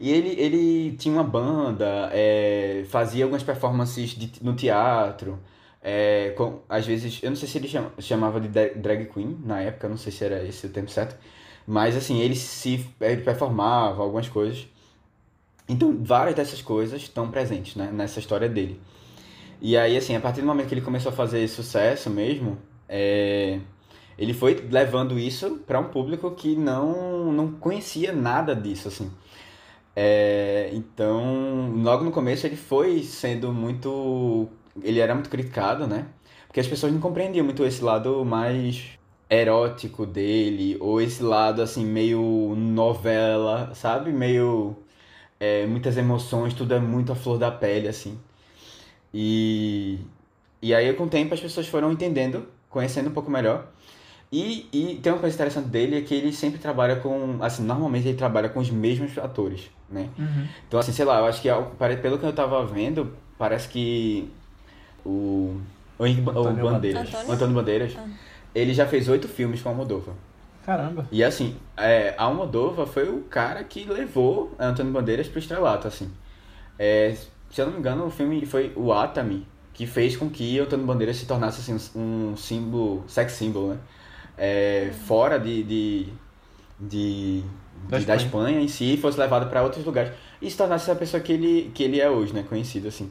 C: E ele, ele tinha uma banda, é, fazia algumas performances de- no teatro. é, com, às vezes, eu não sei se ele chama- chamava de dra- drag queen na época, não sei se era esse o tempo certo. Mas assim, ele se ele performava algumas coisas. Então, várias dessas coisas estão presentes né, nessa história dele. E aí, assim, a partir do momento que ele começou a fazer sucesso mesmo, é, ele foi levando isso para um público que não, não conhecia nada disso, assim. É, então, logo no começo ele foi sendo muito. Ele era muito criticado, né? Porque as pessoas não compreendiam muito esse lado mais erótico dele, ou esse lado assim, meio novela, sabe? Meio. É, muitas emoções, tudo é muito à flor da pele, assim. E, e aí, com o tempo, as pessoas foram entendendo, conhecendo um pouco melhor. E, e tem uma coisa interessante dele é que ele sempre trabalha com. Assim, normalmente ele trabalha com os mesmos atores, né?
B: Uhum.
C: Então, assim, sei lá, eu acho que ao- pare- pelo que eu tava vendo, parece que o. O, Ba- o
B: Antônio
C: Bandeiras.
A: Antônio?
C: O Antônio Bandeiras.
A: Ah.
C: Ele já fez oito filmes com a Almodóvar.
B: Caramba.
C: E assim, é, a Almodóvar foi o cara que levou Antônio Bandeiras pro estrelato, assim. É, se eu não me engano, o filme foi o Atami, que fez com que Antônio Bandeiras se tornasse assim, um símbolo, sex symbol, né? É, fora de, de, de,
B: Da
C: de- da
B: Espanha.
C: Espanha em si, fosse levado para outros lugares. E se tornasse a pessoa que ele, que ele é hoje, né? Conhecido assim.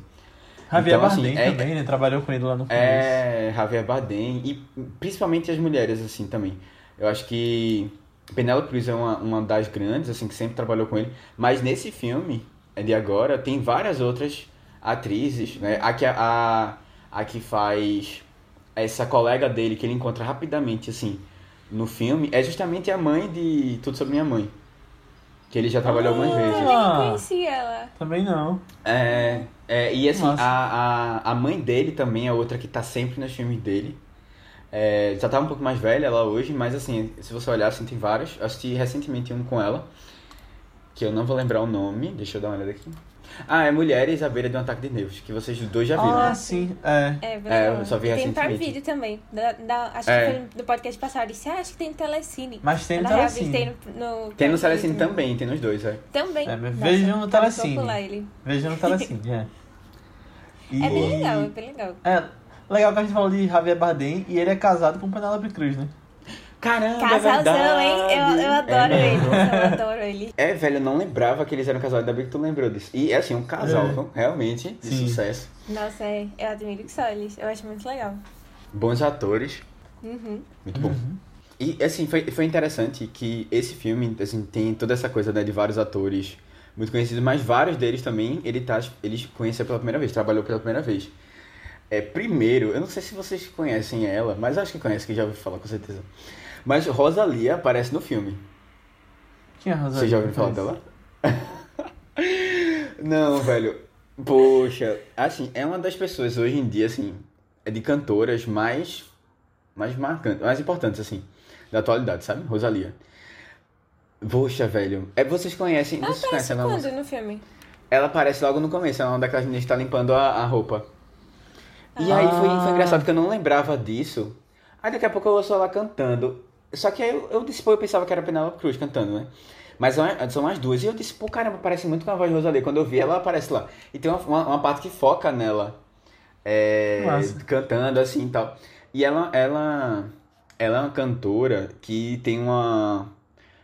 B: Javier
C: Então, assim,
B: Bardem
C: é-
B: também, né? Trabalhou com ele lá no começo.
C: É, Javier Bardem e principalmente as mulheres, assim, também. Eu acho que Penélope Cruz é uma, uma das grandes, assim, que sempre trabalhou com ele. Mas nesse filme, é de agora, tem várias outras atrizes, né? A que, a, a que faz essa colega dele, que ele encontra rapidamente, assim, no filme, é justamente a mãe de Tudo Sobre Minha Mãe. Que ele já trabalhou algumas
A: Eu
C: vezes.
A: nem
B: Ah.
A: conheci ela.
B: Também não.
C: É, é, e assim, a, a, a mãe dele também é outra que tá sempre nos filmes dele. É, já tá um pouco mais velha ela hoje, mas assim, se você olhar, assim, tem várias. Eu assisti recentemente um com ela, que eu não vou lembrar o nome, deixa eu dar uma olhada aqui. Ah, é Mulheres à beira de um ataque de nervos, que vocês dois já viram.
B: Ah, sim. É.
A: É, bem
C: É, eu só vi
A: Tem
C: recentemente.
A: Video também. Da, da- acho
C: É.
A: que foi do podcast passado. Eu disse, ah, acho que tem no Telecine.
B: Mas tem no
A: real,
B: Telecine.
A: Tem no, no
C: Tem no Telecine
A: Video
C: também, tem nos dois, é.
A: Também.
B: É,
A: Nossa,
B: vejam no Telecine.
A: popular ele.
B: Veja no Telecine, é. E-
A: É bem legal, é bem legal.
B: É, legal que a gente falou de Javier Bardem e ele é casado com Penélope Cruz, né?
C: Caramba, é
A: Casalzão,
C: verdade.
A: hein? Eu, eu adoro
C: É,
A: ele. Eu adoro ele.
C: É, velho, eu não lembrava que eles eram casais, ainda bem que tu lembrou disso. E é assim, um casal,
B: É.
C: realmente, de
B: Sim.
C: sucesso.
A: Nossa, é, eu admiro que só eles. Eu acho muito legal.
C: Bons atores.
A: Uhum.
C: Muito bom.
B: Uhum.
C: E, assim, foi, foi interessante que esse filme, assim, tem toda essa coisa, né, de vários atores muito conhecidos, mas vários deles também, ele tá, eles conheceram pela primeira vez, trabalhou pela primeira vez. É, primeiro, eu não sei se vocês conhecem ela, mas acho que conhecem, que já ouvi falar com certeza. Mas Rosalia aparece no filme.
B: Quem é a Rosalia?
C: Vocês já ouviram falar dela? Não, velho. Poxa, assim, é uma das pessoas hoje em dia, assim, é de cantoras mais, mais marcantes, mais importantes, assim, da atualidade, sabe? Rosalia. Poxa, velho. É, vocês conhecem,
A: Ela
C: vocês
A: aparece
C: conhecem ela?
A: quando no filme?
C: Ela aparece logo no começo, é uma daquelas meninas que tá limpando a, a roupa. E aí foi, foi
B: Ah.
C: engraçado que eu não lembrava disso. Aí daqui a pouco eu ouço ela cantando. Só que aí eu, eu disse, pô, eu pensava que era a Penélope Cruz cantando, né? Mas são, as duas. E eu disse, pô, caramba, parece muito com a voz de Rosalie. Quando eu vi, ela aparece lá. E tem uma, uma, uma parte que foca nela. É, cantando assim e tal. E ela, ela, ela é uma cantora que tem uma,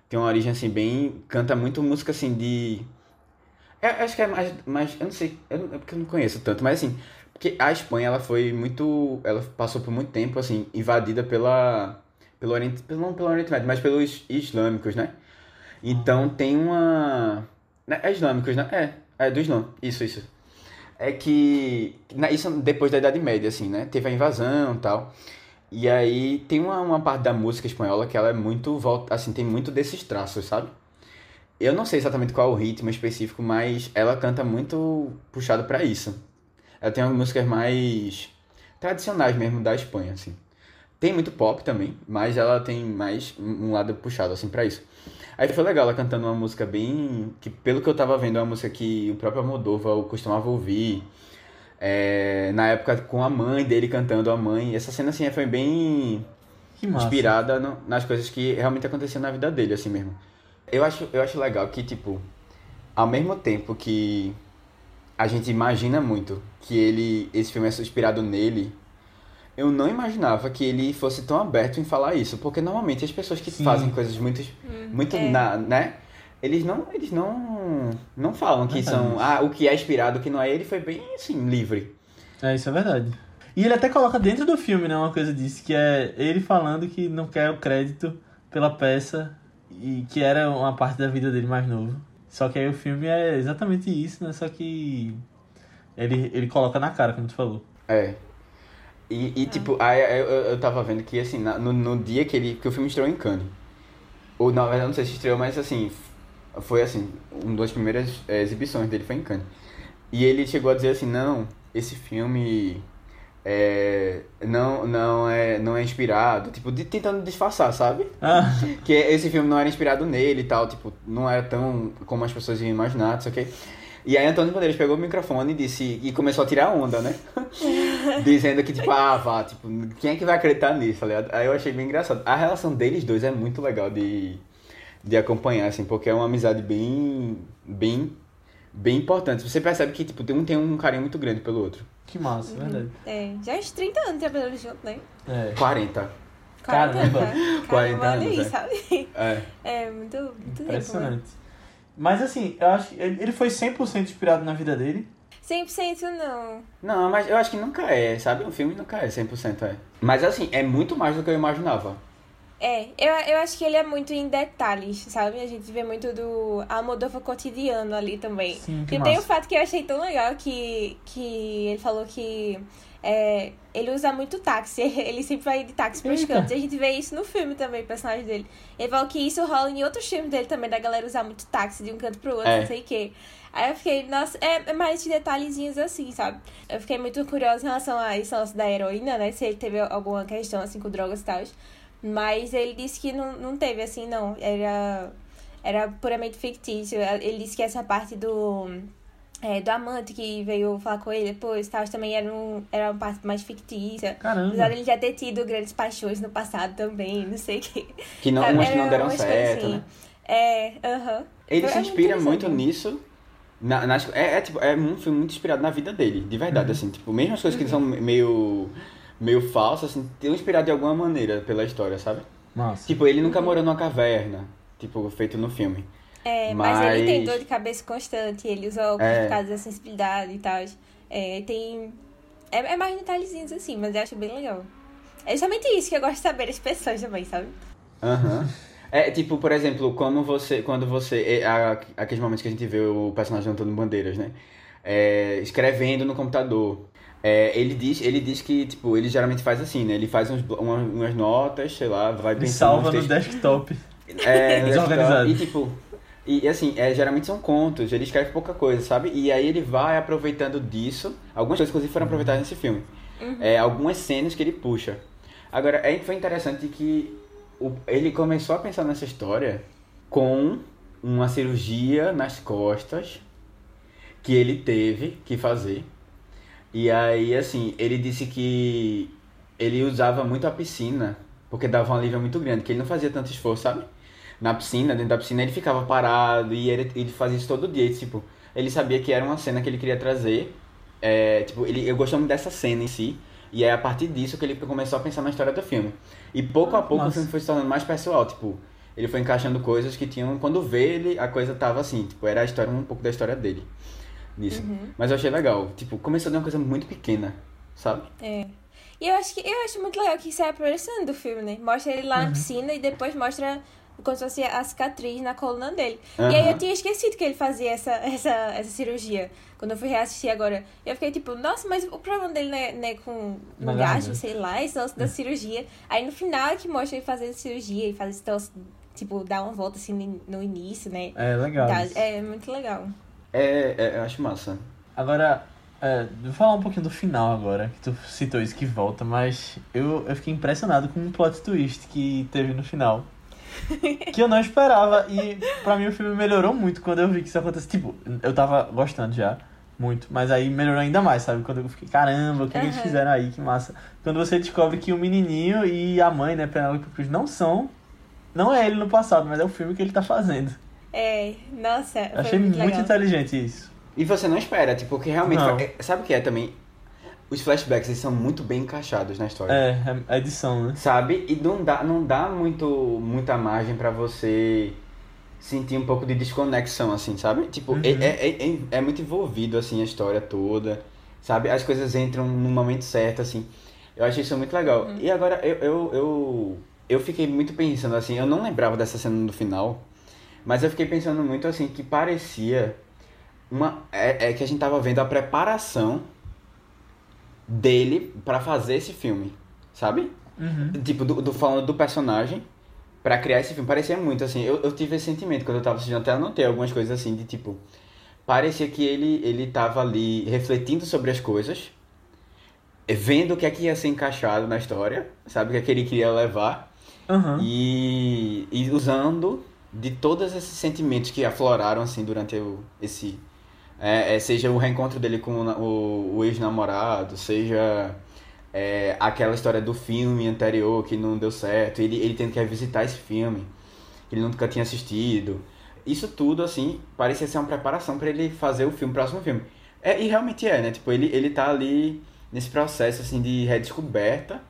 C: tem uma origem assim bem... Canta muito música assim de... É, acho que é mais, mais eu não sei, eu é porque eu não conheço tanto, mas assim, porque a Espanha ela foi muito, ela passou por muito tempo assim invadida pela pelo Oriente, não pelo Oriente Médio, mas pelos islâmicos, né? Então tem uma né, é islâmicos, né? É, é do Islã. Isso, isso. É que isso depois da Idade Média assim, né? Teve a invasão e tal. E aí tem uma, uma parte da música espanhola que ela é muito assim, tem muito desses traços, sabe? Eu não sei exatamente qual é o ritmo específico, mas ela canta muito puxado pra isso. Ela tem umas músicas mais tradicionais mesmo da Espanha, assim. Tem muito pop também, mas ela tem mais um lado puxado assim pra isso. Aí foi legal ela cantando uma música bem que pelo que eu tava vendo é uma música que o próprio Moldova costumava ouvir. É, na época com a mãe dele cantando a mãe, essa cena assim foi bem inspirada no- nas coisas que realmente aconteciam na vida dele, assim mesmo. Eu acho, eu acho legal que, tipo, ao mesmo tempo que a gente imagina muito que ele, esse filme é inspirado nele, eu não imaginava que ele fosse tão aberto em falar isso, porque normalmente as pessoas que
B: Sim.
C: fazem coisas muito, muito
A: é.
C: na, né? Eles não, eles não, não falam que
B: Verdade.
C: são, ah, o que é inspirado, o que não é. Ele foi bem, assim, livre.
B: É, isso é verdade. E ele até coloca dentro do filme, né, uma coisa disso, que é ele falando que não quer o crédito pela peça e que era uma parte da vida dele mais novo. Só que aí o filme é exatamente isso, né? Só que ele, ele coloca na cara, como tu falou.
C: É. E, e, tipo, aí eu, eu, tava vendo que, assim, na- no, no dia que ele. que o filme estreou em Cannes. Ou, na verdade, não sei se estreou, mas, assim, foi, assim, uma das primeiras é, exibições dele foi em Cannes. E ele chegou a dizer assim: não, esse filme. É, não, não, é, não é inspirado, tipo, de, tentando disfarçar, sabe?
B: Ah,
C: Que esse filme não era inspirado nele e tal, tipo, não era tão como as pessoas iam imaginar, não sei o quê. E aí Antônio Bandeiras pegou o microfone e disse, e começou a tirar onda, né? Dizendo que, tipo, ah, vá, tipo, quem é que vai acreditar nisso, tá ligado? Aí eu achei bem engraçado. A relação deles dois é muito legal de, de acompanhar, assim, porque é uma amizade bem, bem, bem importante. Você percebe que, tipo, um tem um carinho muito grande pelo outro.
B: que massa, é verdade.
A: É, já uns 30 anos trabalhando junto, né?
B: É.
C: 40.
B: Caramba.
A: 40
C: 40
A: olha
C: anos,
A: aí,
C: é.
A: sabe?
C: É.
A: É muito, muito tempo, né?
B: Impressionante. Mas assim, eu acho que ele ele foi 100% inspirado na vida dele.
A: 100% não.
C: Não, mas eu acho que nunca é, sabe? Um filme nunca é 100% é. Mas assim, é muito mais do que eu imaginava.
A: É, eu, eu acho que ele é muito em detalhes, sabe? A gente vê muito do Almodóvar cotidiano ali também.
B: Sim, que
A: e tem o
B: massa.
A: fato que eu achei tão legal que, que ele falou que é, ele usa muito táxi. Ele sempre vai de táxi pros
B: Eita.
A: cantos. E a gente vê isso no filme também, o personagem dele. Ele falou que isso rola em outros filmes dele também, da galera usar muito táxi de um canto pro outro,
C: É.
A: não sei o quê. Aí eu fiquei, nossa, é, é mais de detalhezinhos assim, sabe? Eu fiquei muito curiosa em relação a lance da heroína, né? Se ele teve alguma questão assim com drogas e tal. Mas ele disse que não, não teve, assim, não. Era, era puramente fictício. Ele disse que essa parte do, é, do amante que veio falar com ele depois tal, também era, um, era uma parte mais fictícia. Apesar
B: Caramba.
A: dele já ter tido grandes paixões no passado também, não sei o que.
C: Que não, umas que não
A: Era
C: deram certo,
A: assim.
C: né?
A: É, aham.
C: Ele
A: Foi
C: se inspira muito nisso. Na, nas, é, é, tipo, é um filme muito inspirado na vida dele, de verdade, assim. Tipo, mesmo as coisas que são meio, meio falsas, assim, tem inspirado de alguma maneira pela história, sabe?
B: Massa.
C: Tipo, ele nunca morou numa caverna, tipo, feito no filme.
A: É, mas... ele tem
C: Mas-
A: dor de cabeça constante, ele usa óculos
C: É.
A: por causa da sensibilidade e tal. É, tem. É, é mais detalhezinhos assim, mas eu acho bem legal. É justamente isso que eu gosto de saber das pessoas também, sabe?
C: Aham. É tipo, por exemplo, como você, quando você. é, a- Aqueles momentos que a gente vê o personagem Antônio Bandeiras, né? É, escrevendo no computador. É, ele, diz, ele diz que, tipo, ele geralmente faz assim, né? Ele faz uns, blo- umas, notas, sei lá, vai
B: Ele
C: pensando
B: salva no desktop.
C: É, no
B: Desorganizado.
C: E tipo, E assim, é, geralmente são contos, ele escreve pouca coisa, sabe? E aí ele vai aproveitando disso. Algumas coisas, inclusive, foram aproveitadas nesse filme. É, algumas cenas que ele puxa. Agora, é, foi interessante que o- ele começou a pensar nessa história com uma cirurgia nas costas que ele teve que fazer. E aí, assim, ele disse que ele usava muito a piscina, porque dava um alívio muito grande, que ele não fazia tanto esforço, sabe? Na piscina, dentro da piscina, ele ficava parado e ele, ele fazia isso todo dia. E, tipo, ele sabia que era uma cena que ele queria trazer. É, tipo, ele, eu gostava muito dessa cena em si. E é a partir disso que ele começou a pensar na história do filme. E pouco a pouco o
B: Nossa.
C: filme foi se tornando mais pessoal, tipo, ele foi encaixando coisas que tinham. Quando vê ele, a coisa tava assim, tipo, era a história, um pouco da história dele. Nisso. Mas eu achei legal. Tipo, começou de uma coisa muito pequena, sabe?
A: É. E eu acho que eu acho muito legal que isso é a progressão do filme, né? Mostra ele lá na piscina e depois mostra como se fosse a cicatriz na coluna dele. E aí eu tinha esquecido que ele fazia essa, essa, essa cirurgia. Quando eu fui reassistir agora, eu fiquei tipo, nossa, mas o problema dele não é, não é com engajo,
B: garganta.
A: sei lá, esse lance da cirurgia. Aí no final é que mostra ele fazendo cirurgia e faz esse troço, tipo, dar uma volta assim no, no início, né?
B: É legal.
A: Tá,
B: isso.
A: é muito legal.
C: É, é, eu acho massa.
B: Agora, é, vou falar um pouquinho do final agora, que tu citou isso que volta, mas eu, eu fiquei impressionado com um plot twist que teve no final. que eu não esperava, e pra mim o filme melhorou muito quando eu vi que isso aconteceu. Tipo, eu tava gostando já, muito, mas aí melhorou ainda mais, sabe? Quando eu fiquei, caramba, o que, que eles fizeram aí, que massa. Quando você descobre que o menininho e a mãe, né, Penelope Cruz, não são. Não é ele no passado, mas é o filme que ele tá fazendo.
A: É, nossa,
B: achei
A: muito,
B: muito
A: legal.
B: inteligente isso.
C: E você não espera, tipo, que realmente.
B: Não.
C: é- Sabe o que é também? Os flashbacks eles são muito bem encaixados na história.
B: É, é a edição, né?
C: Sabe? E não dá, não dá muito, muita margem pra você sentir um pouco de desconexão, assim, sabe? Tipo,
B: Uhum.
C: é, é, é, é muito envolvido, assim, a história toda, sabe? As coisas entram no momento certo, assim. Eu achei isso muito legal. E agora, eu, eu, eu, eu fiquei muito pensando, assim, eu não lembrava dessa cena no final, mas eu fiquei pensando muito, assim, que parecia uma... É, é que a gente tava vendo a preparação dele pra fazer esse filme, sabe?
B: Uhum.
C: Tipo, do, do- falando do personagem pra criar esse filme. Parecia muito, assim. Eu, eu tive esse sentimento quando eu tava assistindo. Até anotei algumas coisas assim, de tipo. Parecia que ele, ele tava ali refletindo sobre as coisas, vendo o que é que ia ser encaixado na história, sabe? O que é que ele queria levar.
B: Aham.
C: E, e usando de todos esses sentimentos que afloraram, assim, durante o, esse... é, é, seja o reencontro dele com o, o, ex-namorado, seja é, aquela história do filme anterior que não deu certo, ele, ele tendo que revisitar esse filme, que ele nunca tinha assistido. Isso tudo, assim, parecia ser uma preparação para ele fazer o filme, o próximo filme. É, e realmente é, né? Tipo, ele, ele tá ali nesse processo, assim, de redescoberta,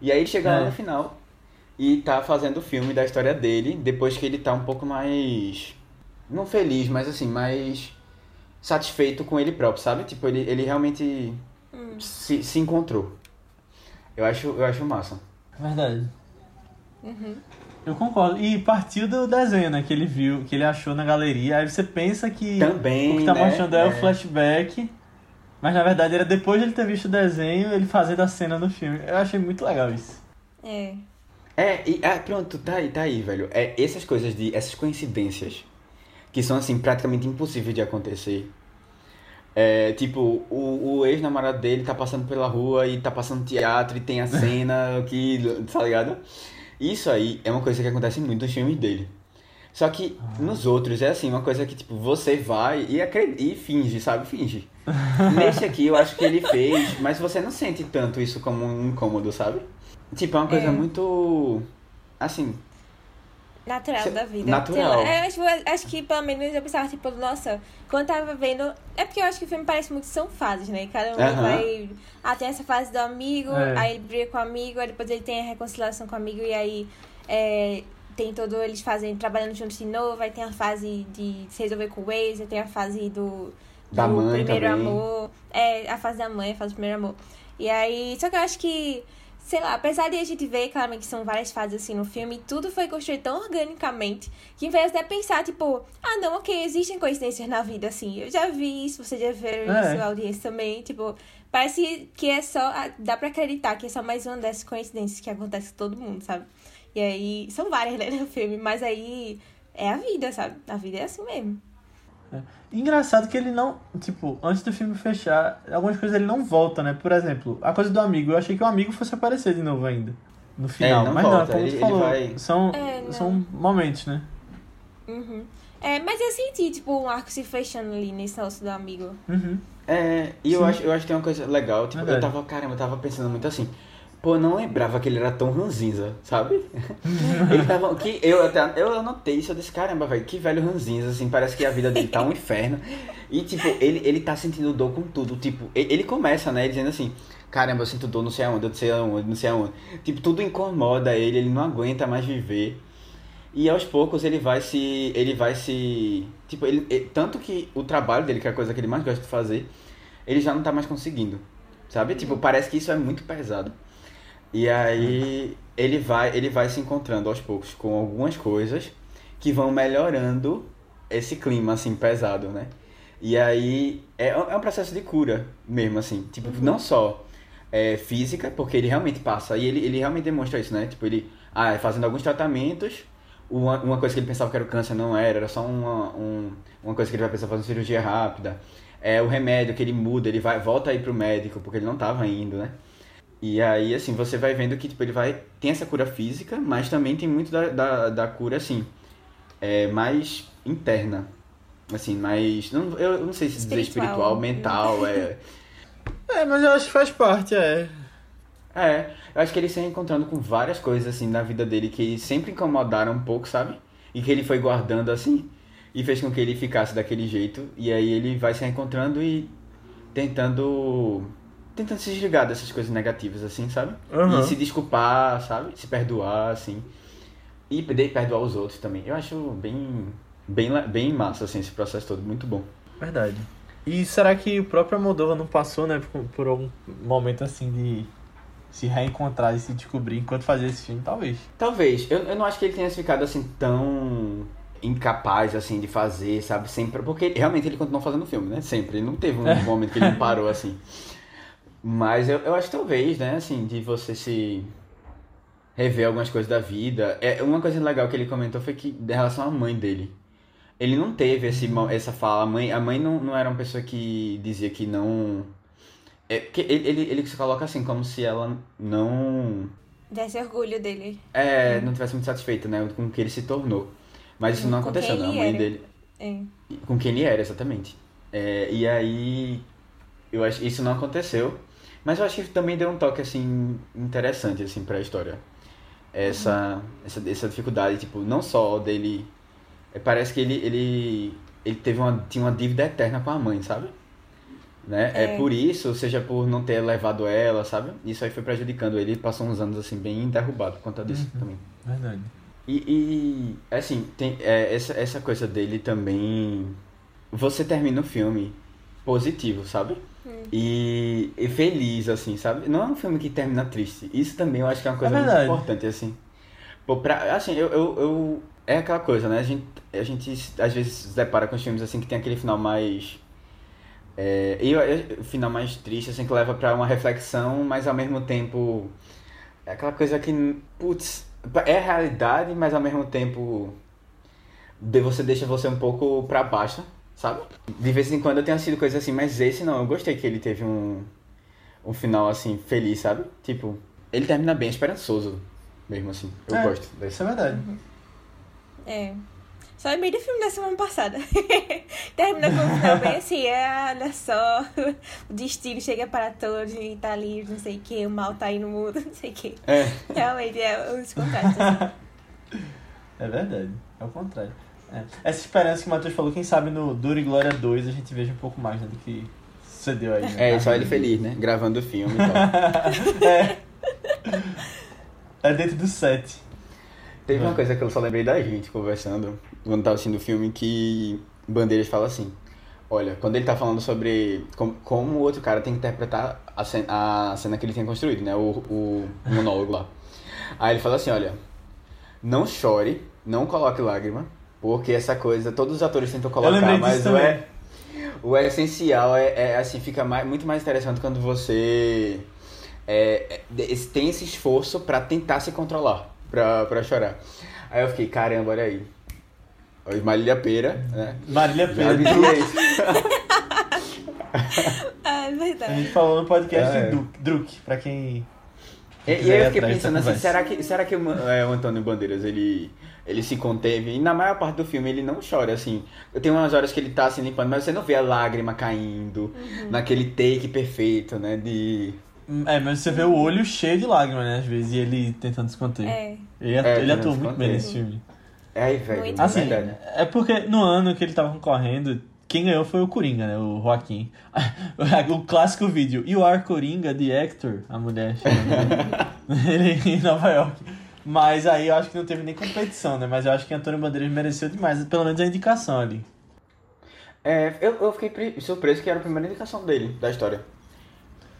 C: e aí chega lá
B: É.
C: no final e tá fazendo o filme da história dele, depois que ele tá um pouco mais. Não feliz, mas assim, mais satisfeito com ele próprio, sabe? Tipo, ele, ele realmente se, se encontrou. Eu acho, eu acho massa.
B: Verdade. Eu concordo. E partiu do desenho, né? Que ele viu, que ele achou na galeria. Aí você pensa que
C: Também,
B: o que tá
C: né?
B: mostrando é, o
C: É.
B: flashback. Mas na verdade era depois de ele ter visto o desenho, ele fazendo a cena no filme. Eu achei muito legal isso.
A: É.
C: É, e ah, pronto, tá aí, tá aí, velho. É essas coisas de. essas coincidências que são assim praticamente impossíveis de acontecer. É, tipo, o, o ex-namorado dele tá passando pela rua e tá passando teatro e tem a cena que. tá ligado? Isso aí é uma coisa que acontece muito nos filmes dele. Só que nos outros é assim, uma coisa que, tipo, você vai e, acred... e finge, sabe? Finge. Nesse aqui eu acho que ele fez, mas você não sente tanto isso como um incômodo, sabe? Tipo, é uma coisa
A: É.
C: muito. Assim.
A: Natural da vida.
C: natural.
A: Lá, é, tipo, acho que pelo menos eu pensava, tipo, nossa, quando eu tava vendo. É porque eu acho que o filme parece muito que são fases, né? Cada um
C: Aham.
A: vai. Ah, tem essa fase do amigo,
B: É.
A: aí ele briga com o amigo, aí depois ele tem a reconciliação com o amigo, e aí é, tem todo eles fazendo, trabalhando juntos de novo, aí tem a fase de se resolver com o ex, aí tem a fase do.
C: Da
A: do
C: mãe
A: primeiro
C: também.
A: amor. É, a fase da mãe, a fase do primeiro amor. E aí, só que eu acho que, sei lá, apesar de a gente ver claramente que são várias fases assim no filme, tudo foi construído tão organicamente que em vez de pensar, tipo, ah não, ok, existem coincidências na vida, assim. Eu já vi isso, você já viu
B: É.
A: isso, a audiência também, tipo, parece que é só. ah, Dá pra acreditar que é só mais uma dessas coincidências que acontece com todo mundo, sabe? E aí, são várias, né, no filme, mas aí é a vida, sabe? A vida é assim mesmo.
B: Engraçado que ele não, tipo, antes do filme fechar, algumas coisas ele não volta, né? Por exemplo, a coisa do amigo, eu achei que o amigo fosse aparecer de novo ainda. No final.
C: não
B: Mas não,
C: volta,
B: como
C: ele-
B: tu falou,
C: vai-
B: são,
A: É, não.
B: são momentos, né?
A: Uhum. É, mas eu senti, tipo, um arco se fechando ali nesse negócio do amigo.
B: Uhum.
C: É, e eu acho, eu acho que tem uma coisa legal, tipo, eu tava, caramba, eu tava pensando muito assim, pô, eu não lembrava que ele era tão ranzinza, sabe? ele tava, que eu até, eu anotei isso, eu disse, caramba, velho, que velho ranzinza, assim, parece que a vida dele tá um inferno. E, tipo, ele, ele tá sentindo dor com tudo, tipo, ele, começa, né, dizendo assim, caramba, eu sinto dor não sei aonde, eu não sei aonde, não sei aonde. Tipo, tudo incomoda ele, ele não aguenta mais viver. E aos poucos ele vai se. Ele vai se. Tipo, ele, ele- tanto que o trabalho dele, que é a coisa que ele mais gosta de fazer, ele já não tá mais conseguindo. Sabe? Tipo, parece que isso é muito pesado. E aí ele vai, ele vai se encontrando aos poucos com algumas coisas que vão melhorando esse clima, assim, pesado, né? E aí é, é um processo de cura mesmo, assim. Tipo, não só é, física, porque ele realmente passa. E ele, ele realmente demonstra isso, né? Tipo, ele ah, fazendo alguns tratamentos, uma, uma coisa que ele pensava que era o câncer não era, era só uma, um, uma coisa que ele vai precisar fazer cirurgia rápida. É o remédio que ele muda, ele vai volta aí pro médico, porque ele não tava indo, né? E aí, assim, você vai vendo que tipo, ele vai. Tem essa cura física, mas também tem muito da, da, da cura, assim, é, mais interna. Assim, mais. Não, eu não sei se dizer
A: Espiritual.
C: espiritual, mental, é.
B: É, mas eu acho que faz parte, é.
C: É, eu acho que ele se encontrando com várias coisas assim na vida dele que sempre incomodaram um pouco, sabe? E que ele foi guardando assim e fez com que ele ficasse daquele jeito. E aí ele vai se encontrando e tentando tentando se desligar dessas coisas negativas assim, sabe?
B: Aham.
C: E se desculpar, sabe? Se perdoar assim. E poder perdoar os outros também. Eu acho bem bem bem massa assim esse processo todo, muito bom.
B: Verdade. E será que o próprio Moldova não passou, né, por, por algum momento assim de se reencontrar e se descobrir enquanto fazia esse filme? Talvez.
C: Talvez. Eu, eu não acho que ele tenha ficado assim tão incapaz assim de fazer, sabe? Sempre. Porque realmente ele continuou fazendo filme, né? Sempre. Ele não teve um
B: É.
C: momento que ele não parou assim. Mas eu, eu acho que talvez, né? Assim, de você se rever algumas coisas da vida. É, uma coisa legal que ele comentou foi que em relação à mãe dele. Ele não teve esse, mo- essa fala. A mãe, a mãe não, não era uma pessoa que dizia que não. É, que ele, ele, ele se coloca assim, como se ela não
A: Desse orgulho dele.
C: é, não tivesse muito satisfeita, né, com o que ele se tornou. Mas isso não
A: Com
C: aconteceu, né? A mãe
A: era.
C: dele.
A: É.
C: Com quem ele era, exatamente. É, e aí. Eu acho isso não aconteceu. Mas eu acho que também deu um toque, assim, interessante, assim, pra história. Essa, essa, essa dificuldade, tipo, não só dele. é, Parece que ele, ele, ele teve uma, tinha uma dívida eterna com a mãe, sabe? Né? É.
A: É.
C: por isso, seja por não ter levado ela, sabe? Isso aí foi prejudicando ele. Ele passou uns anos, assim, bem derrubado por conta disso
B: Uhum.
C: também.
B: Verdade.
C: E, e, assim, tem é, essa, essa coisa dele também. Você termina o filme positivo, sabe? E, e feliz, assim, sabe? Não é um filme que termina triste. Isso também eu acho que é uma coisa
B: É
C: muito importante, assim. Pô, pra, assim, eu, eu, eu- É aquela coisa, né? A gente, a gente às vezes se depara com os filmes assim que tem aquele final mais. É, e o- final mais triste, assim, que leva pra uma reflexão, mas ao mesmo tempo. É aquela coisa que. Putz, é realidade, mas ao mesmo tempo. De você deixa você um pouco pra baixo, sabe? De vez em quando eu tenho sido coisa assim, mas esse não, eu gostei que ele teve um. Um final assim, feliz, sabe? Tipo, ele termina bem, esperançoso. Mesmo assim. Eu
B: É,
C: gosto desse.
B: Isso é verdade.
A: É. Só lembrei do filme da semana passada. Termina com um final bem assim, é, olha só, o destino chega para todos e tá ali, não sei o que, o mal tá aí no mundo, não sei o que.
C: É.
A: Realmente é uns contrastes. assim.
B: É verdade. É o contrário. É. Essa esperança que o Matheus falou, quem sabe no Duro e Glória 2 a gente veja um pouco mais né, do que sucedeu aí. né?
C: É, só ele feliz, né? Gravando o filme
B: é. É dentro do set.
C: Teve uma coisa que eu só lembrei da gente conversando, quando tava assistindo o filme, que Bandeiras fala assim. Olha, quando ele tá falando sobre como, como o outro cara tem que interpretar a cena, a cena que ele tem construído, né? O, o monólogo lá. Aí ele fala assim, olha, não chore, não coloque lágrima, porque essa coisa, todos os atores tentam colocar, mas o, é, o essencial é, é, assim, fica mais, muito mais interessante quando você é, é, tem esse esforço pra tentar se controlar, pra, pra chorar. Aí eu fiquei, caramba, olha aí. Marília Pera, né?
B: Marília Pera.
A: Ah, é
B: A gente falou no podcast
C: É.
B: de Druk, pra quem.
C: E, e eu fiquei pensando assim, será que, será que o, é, o Antônio Bandeiras, ele, ele se conteve? E na maior parte do filme ele não chora, assim. Eu tenho umas horas que ele tá se limpando, mas você não vê a lágrima caindo, naquele take perfeito, né, de...
B: É, mas você vê o olho cheio de lágrimas, né? Às vezes, e ele tentando se conter.
A: É.
B: Ele,
C: É,
B: ele
C: tentando
B: atuou
C: se
B: muito bem nesse filme.
C: Ai, velho, é
B: Assim,
C: verdade.
B: é porque no ano que ele tava concorrendo, quem ganhou foi o Coringa, né? O Joaquim. o clássico vídeo. You are Coringa, the actor. A mulher chama ele em Nova York. Mas aí eu acho que não teve nem competição, né? Mas eu acho que Antônio Bandeiras mereceu demais, pelo menos a indicação ali.
C: É, eu, eu fiquei surpreso que era a primeira indicação dele, da história.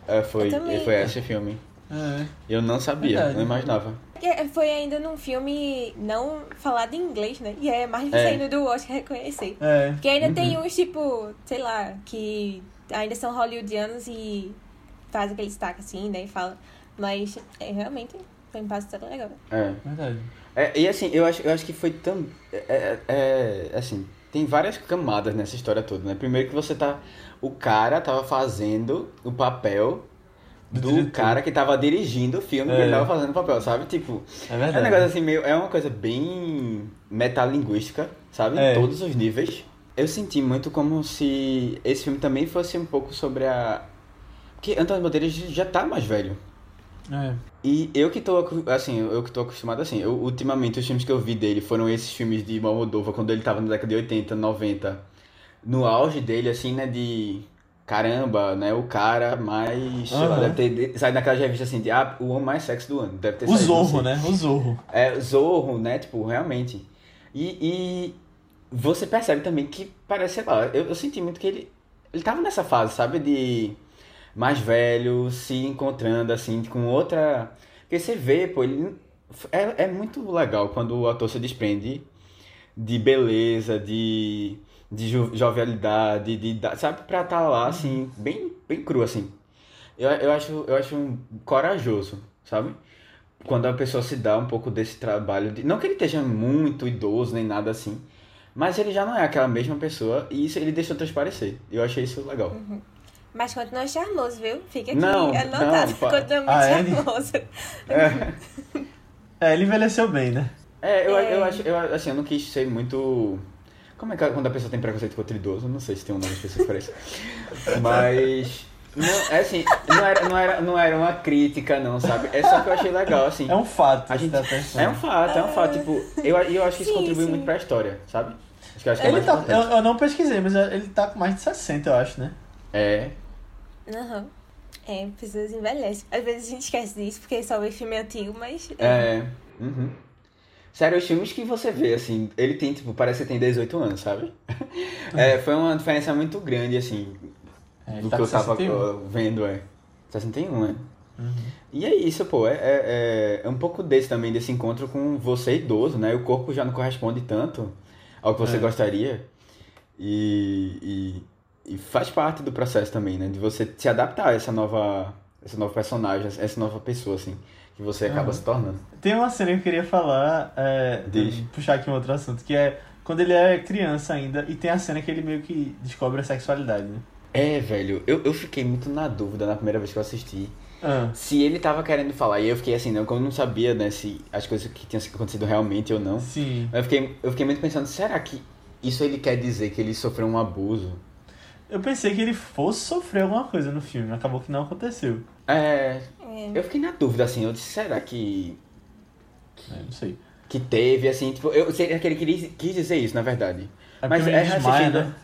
C: É, foi, foi esse filme.
B: É.
C: Eu não sabia,
B: Verdade.
C: não imaginava.
A: É, Foi ainda num filme não falado em inglês, né? E é mais
C: É.
A: ainda do Oscar reconhecer.
B: É.
A: Porque ainda tem uns, tipo, sei lá, que ainda são hollywoodianos e faz aquele destaque assim, né? E fala. Mas é, realmente foi um passo tão legal.
C: É.
B: Verdade.
C: É, e assim, eu acho, eu acho que foi tão. É, é, é, assim, tem várias camadas nessa história toda, né? Primeiro que você tá. O cara tava fazendo o papel
B: Do
C: do, cara que tava dirigindo o filme que
B: É.
C: ele tava fazendo o papel, sabe? Tipo,
B: É
C: é
B: verdade.
C: um negócio assim meio. É uma coisa bem metalinguística, sabe?
B: É.
C: Em todos os níveis. Eu senti muito como se esse filme também fosse um pouco sobre a. Porque Antônio Bandeiras já tá mais velho.
B: É.
C: E eu que tô, assim, eu que tô acostumado assim, eu, ultimamente os filmes que eu vi dele foram esses filmes de Moldova, quando ele tava na década de 80, 90, no auge dele, assim, né, de caramba, né, o cara mais, sei lá, deve ter saído naquelas revistas assim, de, ah, o homem mais sexy do ano, deve ter
B: O
C: saído, não
B: Zorro,
C: sei.
B: né? O Zorro.
C: É, Zorro, né, tipo, realmente. E, e você percebe também que parece, sei lá, eu, eu senti muito que ele, ele tava nessa fase, sabe, de mais velho, se encontrando, assim, com outra... Porque você vê, pô, ele... É, é muito legal quando o ator se desprende de beleza, de, de jo- jovialidade, de, sabe, pra estar lá, assim, bem, bem cru, assim. Eu, eu, acho, eu acho um corajoso, sabe? Quando a pessoa se dá um pouco desse trabalho de... Não que ele esteja muito idoso, nem nada assim, mas ele já não é aquela mesma pessoa e isso ele deixou transparecer. Eu achei isso legal.
A: Mas continua charmoso, viu? Fica aqui
C: Não,
A: anotado.
C: não,
A: continua muito
B: Ah, é?
A: charmoso.
B: É, ele envelheceu bem, né?
C: É, eu,
A: É.
C: eu acho, eu, assim, eu não quis ser muito. Como é que quando a pessoa tem preconceito contra idoso? Eu Não sei se tem um nome específico para isso. Mas. Não, é assim, não era, não, era, não era uma crítica, não, sabe? É só que eu achei legal, assim.
B: É um fato.
C: A gente,
B: tá pensando.
C: é um fato, é um fato. Tipo, eu, eu acho que isso
A: Sim,
C: contribui
A: sim.
C: muito pra história, sabe? Acho que, eu acho que é
B: Ele
C: mais
B: tá, eu, eu não pesquisei, mas ele tá com mais de 60, eu acho, né?
C: É.
A: Aham. É, pessoas envelhecem. Às vezes a gente esquece disso porque só vê filme antigo, mas.
C: É. Uhum. Sério, os filmes que você vê, assim, ele tem, tipo, parece que tem 18 anos, sabe? É, foi uma diferença muito grande, assim,
B: É,
C: do
B: tá
C: que eu tava
B: 61.
C: uh, vendo, é. 61, é.
B: Uhum.
C: E é isso, pô, é, é, é um pouco desse também, desse encontro com você idoso, né? O corpo já não corresponde tanto ao que você
B: É.
C: gostaria. E, e, e faz parte do processo também, né? De você se adaptar a essa nova, essa nova personagem, essa nova pessoa, assim, que você acaba
B: Aham.
C: se tornando.
B: Tem uma cena que eu queria falar, é, puxar aqui um outro assunto, que é quando ele é criança ainda, e tem a cena que ele meio que descobre a sexualidade, né?
C: É, velho, eu, eu fiquei muito na dúvida na primeira vez que eu assisti.
B: Ah,
C: Se ele tava querendo falar, e eu fiquei assim, não, como eu não sabia, né, se as coisas que tinham acontecido realmente ou não.
B: sim.
C: Eu fiquei, eu fiquei muito pensando, será que isso ele quer dizer que ele sofreu um abuso?
B: Eu pensei que ele fosse sofrer alguma coisa no filme, acabou que não aconteceu.
C: É.
A: É.
C: Eu fiquei na dúvida, assim, eu disse, será que.
B: É, não sei.
C: que teve, assim, tipo, eu sei que ele queria, quis dizer isso, na verdade.
B: É
C: Mas é
B: desmaia,
C: reassistindo.
B: né?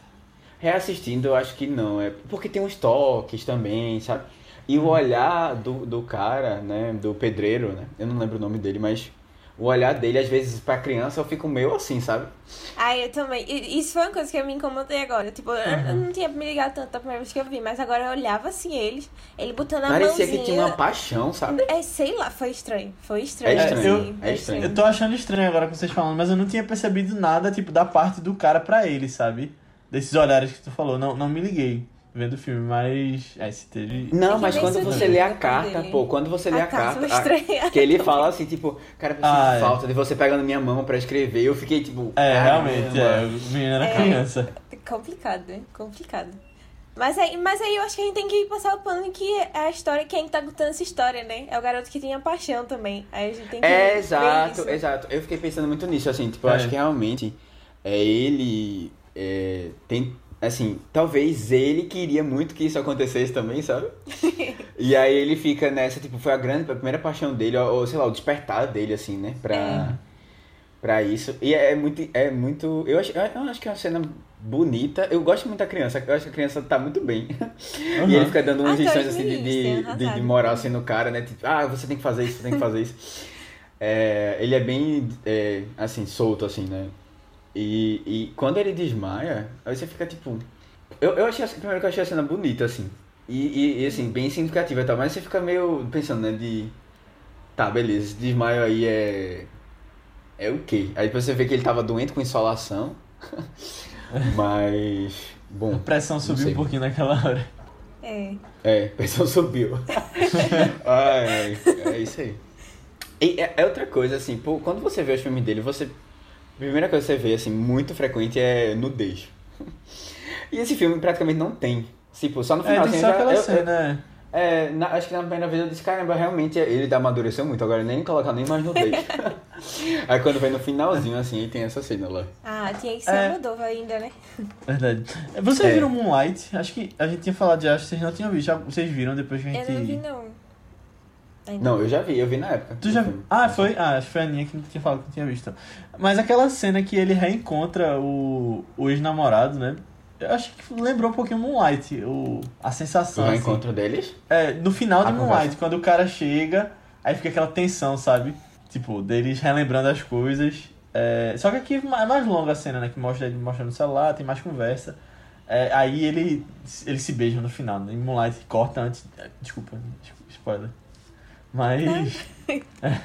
C: Reassistindo, eu acho que não. É porque tem uns toques também, sabe? E o olhar do, do cara, né? Do pedreiro, né? Eu não lembro o nome dele, mas o olhar dele, às vezes, pra criança, eu fico meio assim, sabe?
A: Ai, eu também. Isso foi uma coisa que eu me incomodei agora. Tipo, eu- eu
B: Uhum.
A: não tinha me ligado tanto da primeira vez que eu vi, mas agora eu olhava assim eles, ele botando a
C: Parecia
A: mãozinha.
C: que tinha uma paixão, sabe?
A: É, sei lá, foi estranho. Foi estranho.
C: É estranho,
A: assim,
C: é
A: foi
C: estranho.
B: Eu tô achando estranho agora com vocês falando, mas eu não tinha percebido nada, tipo, da parte do cara pra ele, sabe? Desses olhares que tu falou, não, não me liguei. Vendo o filme, mas. É, se teve.
C: Não, mas quando você lê a carta,
A: dele.
C: pô, quando você lê
A: A
C: a,
A: carta
C: a- que ele fala assim, tipo, cara, eu
B: Ah, é.
C: falta de você pegando minha mão pra escrever, eu fiquei tipo,
B: É,
C: caramba.
B: realmente, é. O menino era
A: É.
B: criança.
A: Complicado, né? Complicado. Mas aí, mas aí eu acho que a gente tem que passar o pano que é a história, quem tá contando essa história, né? É o garoto que tem a paixão também. Aí a gente tem que
C: É,
A: ver
C: exato,
A: isso.
C: exato. Eu fiquei pensando muito nisso, assim, tipo, eu
B: É.
C: acho que realmente é, ele é, tem, assim, talvez ele queria muito que isso acontecesse também, sabe? e aí ele fica nessa, tipo, foi a grande, a primeira paixão dele, ou, sei lá, o despertar dele, assim, né, pra,
A: É.
C: pra isso. E é muito, é muito, eu acho, eu acho que é uma cena bonita, eu gosto muito da criança, eu acho que a criança tá muito bem. E
B: Uhum.
C: ele fica dando umas lições assim de,
A: isso,
C: de, de, de moral assim no cara, né? Tipo, ah, você tem que fazer isso, você tem que fazer isso. É, ele é bem, é, assim, solto, assim, né? E, e quando ele desmaia, aí você fica tipo. Eu, eu achei, assim- primeiro que eu achei a cena bonita, assim. E, e, e, assim, bem significativa e tal, mas você fica meio pensando, né? De. Tá, beleza, esse desmaio aí é. É o quê? Aí depois você vê que ele tava doente com insolação. mas.
B: A
C: Bom.
B: pressão subiu
C: sei.
B: um pouquinho naquela hora.
A: É.
C: É, a pressão subiu. ai, ai, é isso aí. E é, é outra coisa, assim, pô, quando você vê os filmes dele, você. A primeira coisa que você vê, assim, muito frequente é nudez. E esse filme praticamente não tem. Tipo, só no
B: É,
C: final,
B: tem
C: assim,
B: só
C: já-
B: aquela
C: eu- eu-
B: cena.
C: é, na- acho que na primeira vez eu disse, caramba, realmente ele amadureceu muito, agora nem colocar nem mais nudez. aí quando vem no finalzinho, assim, aí tem essa cena lá.
A: Ah, tinha que ser
B: É.
A: Moldova ainda, né?
B: Verdade. Vocês
C: É.
B: viram Moonlight? Acho que a gente tinha falado já, acho que vocês não tinham visto. Já- Vocês viram depois que a gente.
A: Eu não vi, não. Ainda.
C: Não, eu já vi, eu vi na época.
B: Tu já
C: filme.
B: Ah, foi? Ah, acho que foi a Aninha que tinha falado que não tinha visto. Mas aquela cena que ele reencontra o, o ex-namorado, né? Eu acho que lembrou um pouquinho Moonlight, o, a sensação.
C: O
B: assim.
C: reencontro deles?
B: É, no final de
C: A
B: Moonlight,
C: conversa.
B: quando o cara chega, aí fica aquela tensão, sabe? Tipo, deles relembrando as coisas. É, só que aqui é ma- mais longa a cena, né? Que mostra ele mostrando o celular, tem mais conversa. É, aí ele, eles se beijam no final, né? Em Moonlight corta antes. Desculpa, desculpa, spoiler. Mas. é,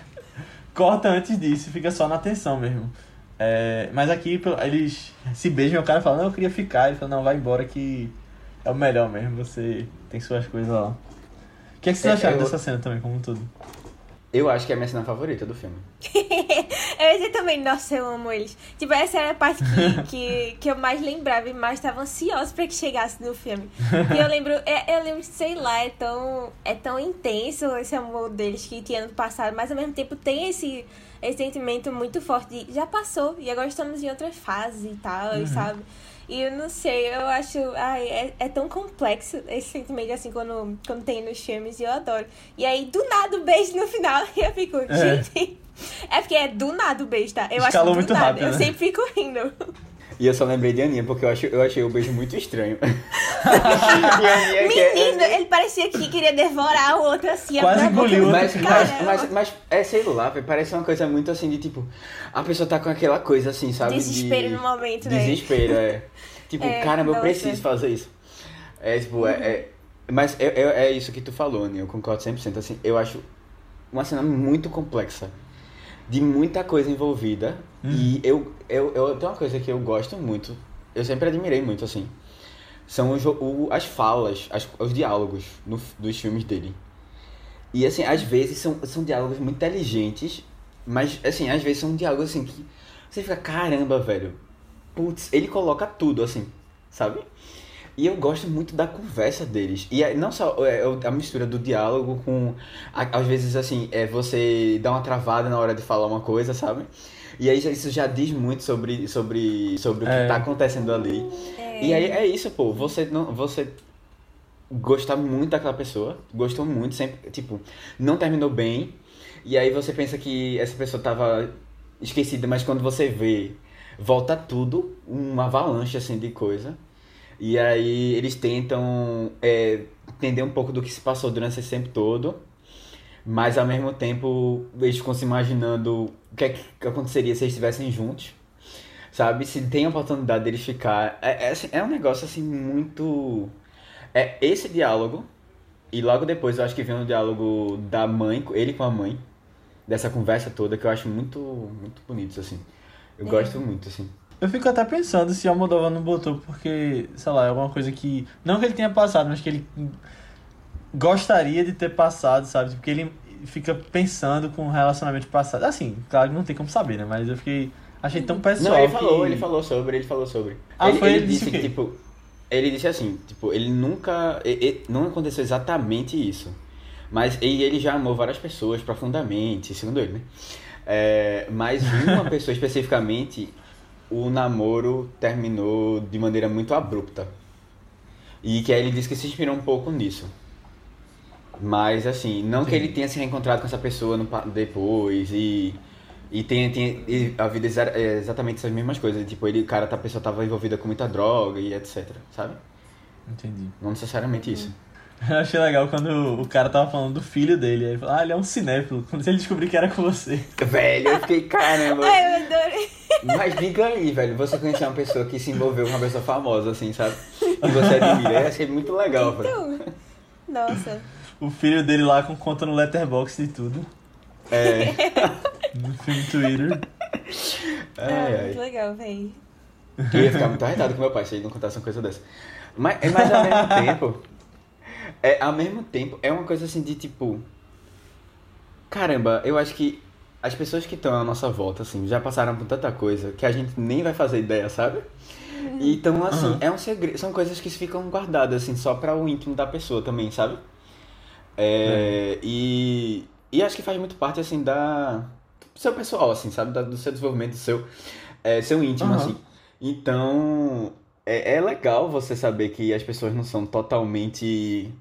B: corta antes disso, fica só na tensão mesmo. É, mas aqui eles se beijam e o cara fala, não, eu queria ficar. Ele fala, não, vai embora que é o melhor mesmo, você tem suas coisas lá. O que, é que vocês
C: É,
B: acharam
C: eu-
B: dessa cena também, como um todo?
C: Eu acho que é a minha cena favorita do filme.
A: Eu ia também, nossa, eu amo eles. Tipo, essa era a parte que, que, que eu mais lembrava e mais estava ansiosa pra que chegasse no filme. E eu lembro, é, eu lembro, sei lá, é tão, é tão intenso esse amor deles que tinha no passado, mas ao mesmo tempo tem esse, esse sentimento muito forte de já passou e agora estamos em outra fase e tal,
B: Uhum.
A: sabe? E eu não sei, eu acho. Ai, é, é tão complexo esse sentimento assim quando, quando tem nos filmes e eu adoro. E aí, do nada, o beijo no final e eu fico,
B: É.
A: gente. É porque é do nada o beijo, tá? Eu
B: Escalou
A: acho do
B: muito
A: nada.
B: rápido,
A: eu
B: né?
A: sempre fico rindo.
C: E eu só lembrei de Aninha, porque eu, acho, eu achei o beijo muito estranho. é-
A: Menino, ele parecia que queria devorar o outro assim.
B: Quase engoliu
C: Mas, mas, mas, mas, é, sei lá, parece uma coisa muito assim de tipo. A pessoa tá com aquela coisa assim, sabe?
A: Desespero
C: de...
A: no momento, né?
C: Desespero, é. Tipo,
A: É,
C: caramba, eu preciso fazer isso. É, tipo, é. é- mas é, é, é isso que tu falou, Aninha, eu concordo 100%. Assim, eu acho uma cena muito complexa. De muita coisa envolvida. E eu, eu, eu tenho uma coisa que eu gosto muito. Eu sempre admirei muito, assim. São os, o, as falas, as, os diálogos no, dos filmes dele. E assim, às vezes são, são diálogos muito inteligentes, mas assim, às vezes são diálogos assim que você fica, caramba, velho. Putz, ele coloca tudo, assim, sabe? E eu gosto muito da conversa deles. E é- não só é, a mistura do diálogo com. Às vezes, assim, é você dá uma travada na hora de falar uma coisa, sabe? E aí já- isso já diz muito sobre, sobre, sobre o que
B: É.
C: tá acontecendo ali.
A: É.
C: E aí é isso, pô. Você não. Você gostar muito daquela pessoa, gostou muito, sempre, tipo, não terminou bem. E aí você pensa que essa pessoa tava esquecida, mas quando você vê, volta tudo, uma avalanche assim de coisa. E aí eles tentam é, entender um pouco do que se passou durante esse tempo todo. Mas ao mesmo tempo eles ficam se imaginando o que, é que aconteceria se eles estivessem juntos. Sabe? Se tem a oportunidade deles ficar. É, é, assim, é um negócio assim muito. É esse diálogo. E logo depois eu acho que vem o diálogo da mãe, ele com a mãe. Dessa conversa toda que eu acho muito, muito bonito, assim. Eu
A: É.
C: gosto muito, assim.
B: Eu fico até pensando se a Moldova não botou porque, sei lá, é alguma coisa que. Não que ele tenha passado, mas que ele gostaria de ter passado, sabe? Porque ele fica pensando com o relacionamento passado. Assim, claro que não tem como saber, né? Mas eu fiquei. Achei tão pessoal.
C: Não, ele falou,
B: que...
C: ele falou sobre, ele falou sobre.
B: Ah,
C: ele,
B: foi
C: ele
B: ele
C: disse que, tipo. Ele disse assim, tipo, ele nunca. e- e- não aconteceu exatamente isso. Mas ele, ele já amou várias pessoas profundamente, segundo ele, né? É, mas uma pessoa especificamente, o namoro terminou de maneira muito abrupta. E que aí ele disse que se inspirou um pouco nisso. Mas assim, não que ele tenha se reencontrado com essa pessoa no depois e. E tenha, tenha e a vida exa- é exatamente essas mesmas coisas. Tipo, ele, cara, a pessoa tava envolvida com muita droga e etc. Sabe?
B: Entendi.
C: Não necessariamente isso.
B: Eu achei legal quando o cara tava falando do filho dele. Aí ele falou, ah, ele é um cinéfilo. Quando ele descobriu que era com você.
C: Velho, eu fiquei, caramba.
A: Ai, eu adorei.
C: Mas diga aí, velho, você conhecer uma pessoa que se envolveu com uma pessoa famosa, assim, sabe? Que você admira. Eu achei muito legal, velho.
A: Então, nossa.
B: O filho dele lá com conta no Letterboxd e tudo.
C: É.
B: No filme Twitter.
A: Ah,
C: Ai,
A: muito
C: ai.
A: legal, véi.
C: Eu ia ficar muito arretado com meu pai se ele não contasse uma coisa dessa. Mas, mas ao mesmo tempo. É, ao mesmo tempo, é uma coisa assim de tipo. Caramba, eu acho que as pessoas que estão à nossa volta, assim, já passaram por tanta coisa que a gente nem vai fazer ideia, sabe? Então, assim,
B: Aham.
C: é um segredo. São coisas que ficam guardadas, assim, só para o íntimo da pessoa também, sabe? É, E, e acho que faz muito parte, assim, da. do seu pessoal, assim, sabe? Da- do seu desenvolvimento, do seu, é, seu íntimo,
B: Aham.
C: assim. Então, é, é legal você saber que as pessoas não são totalmente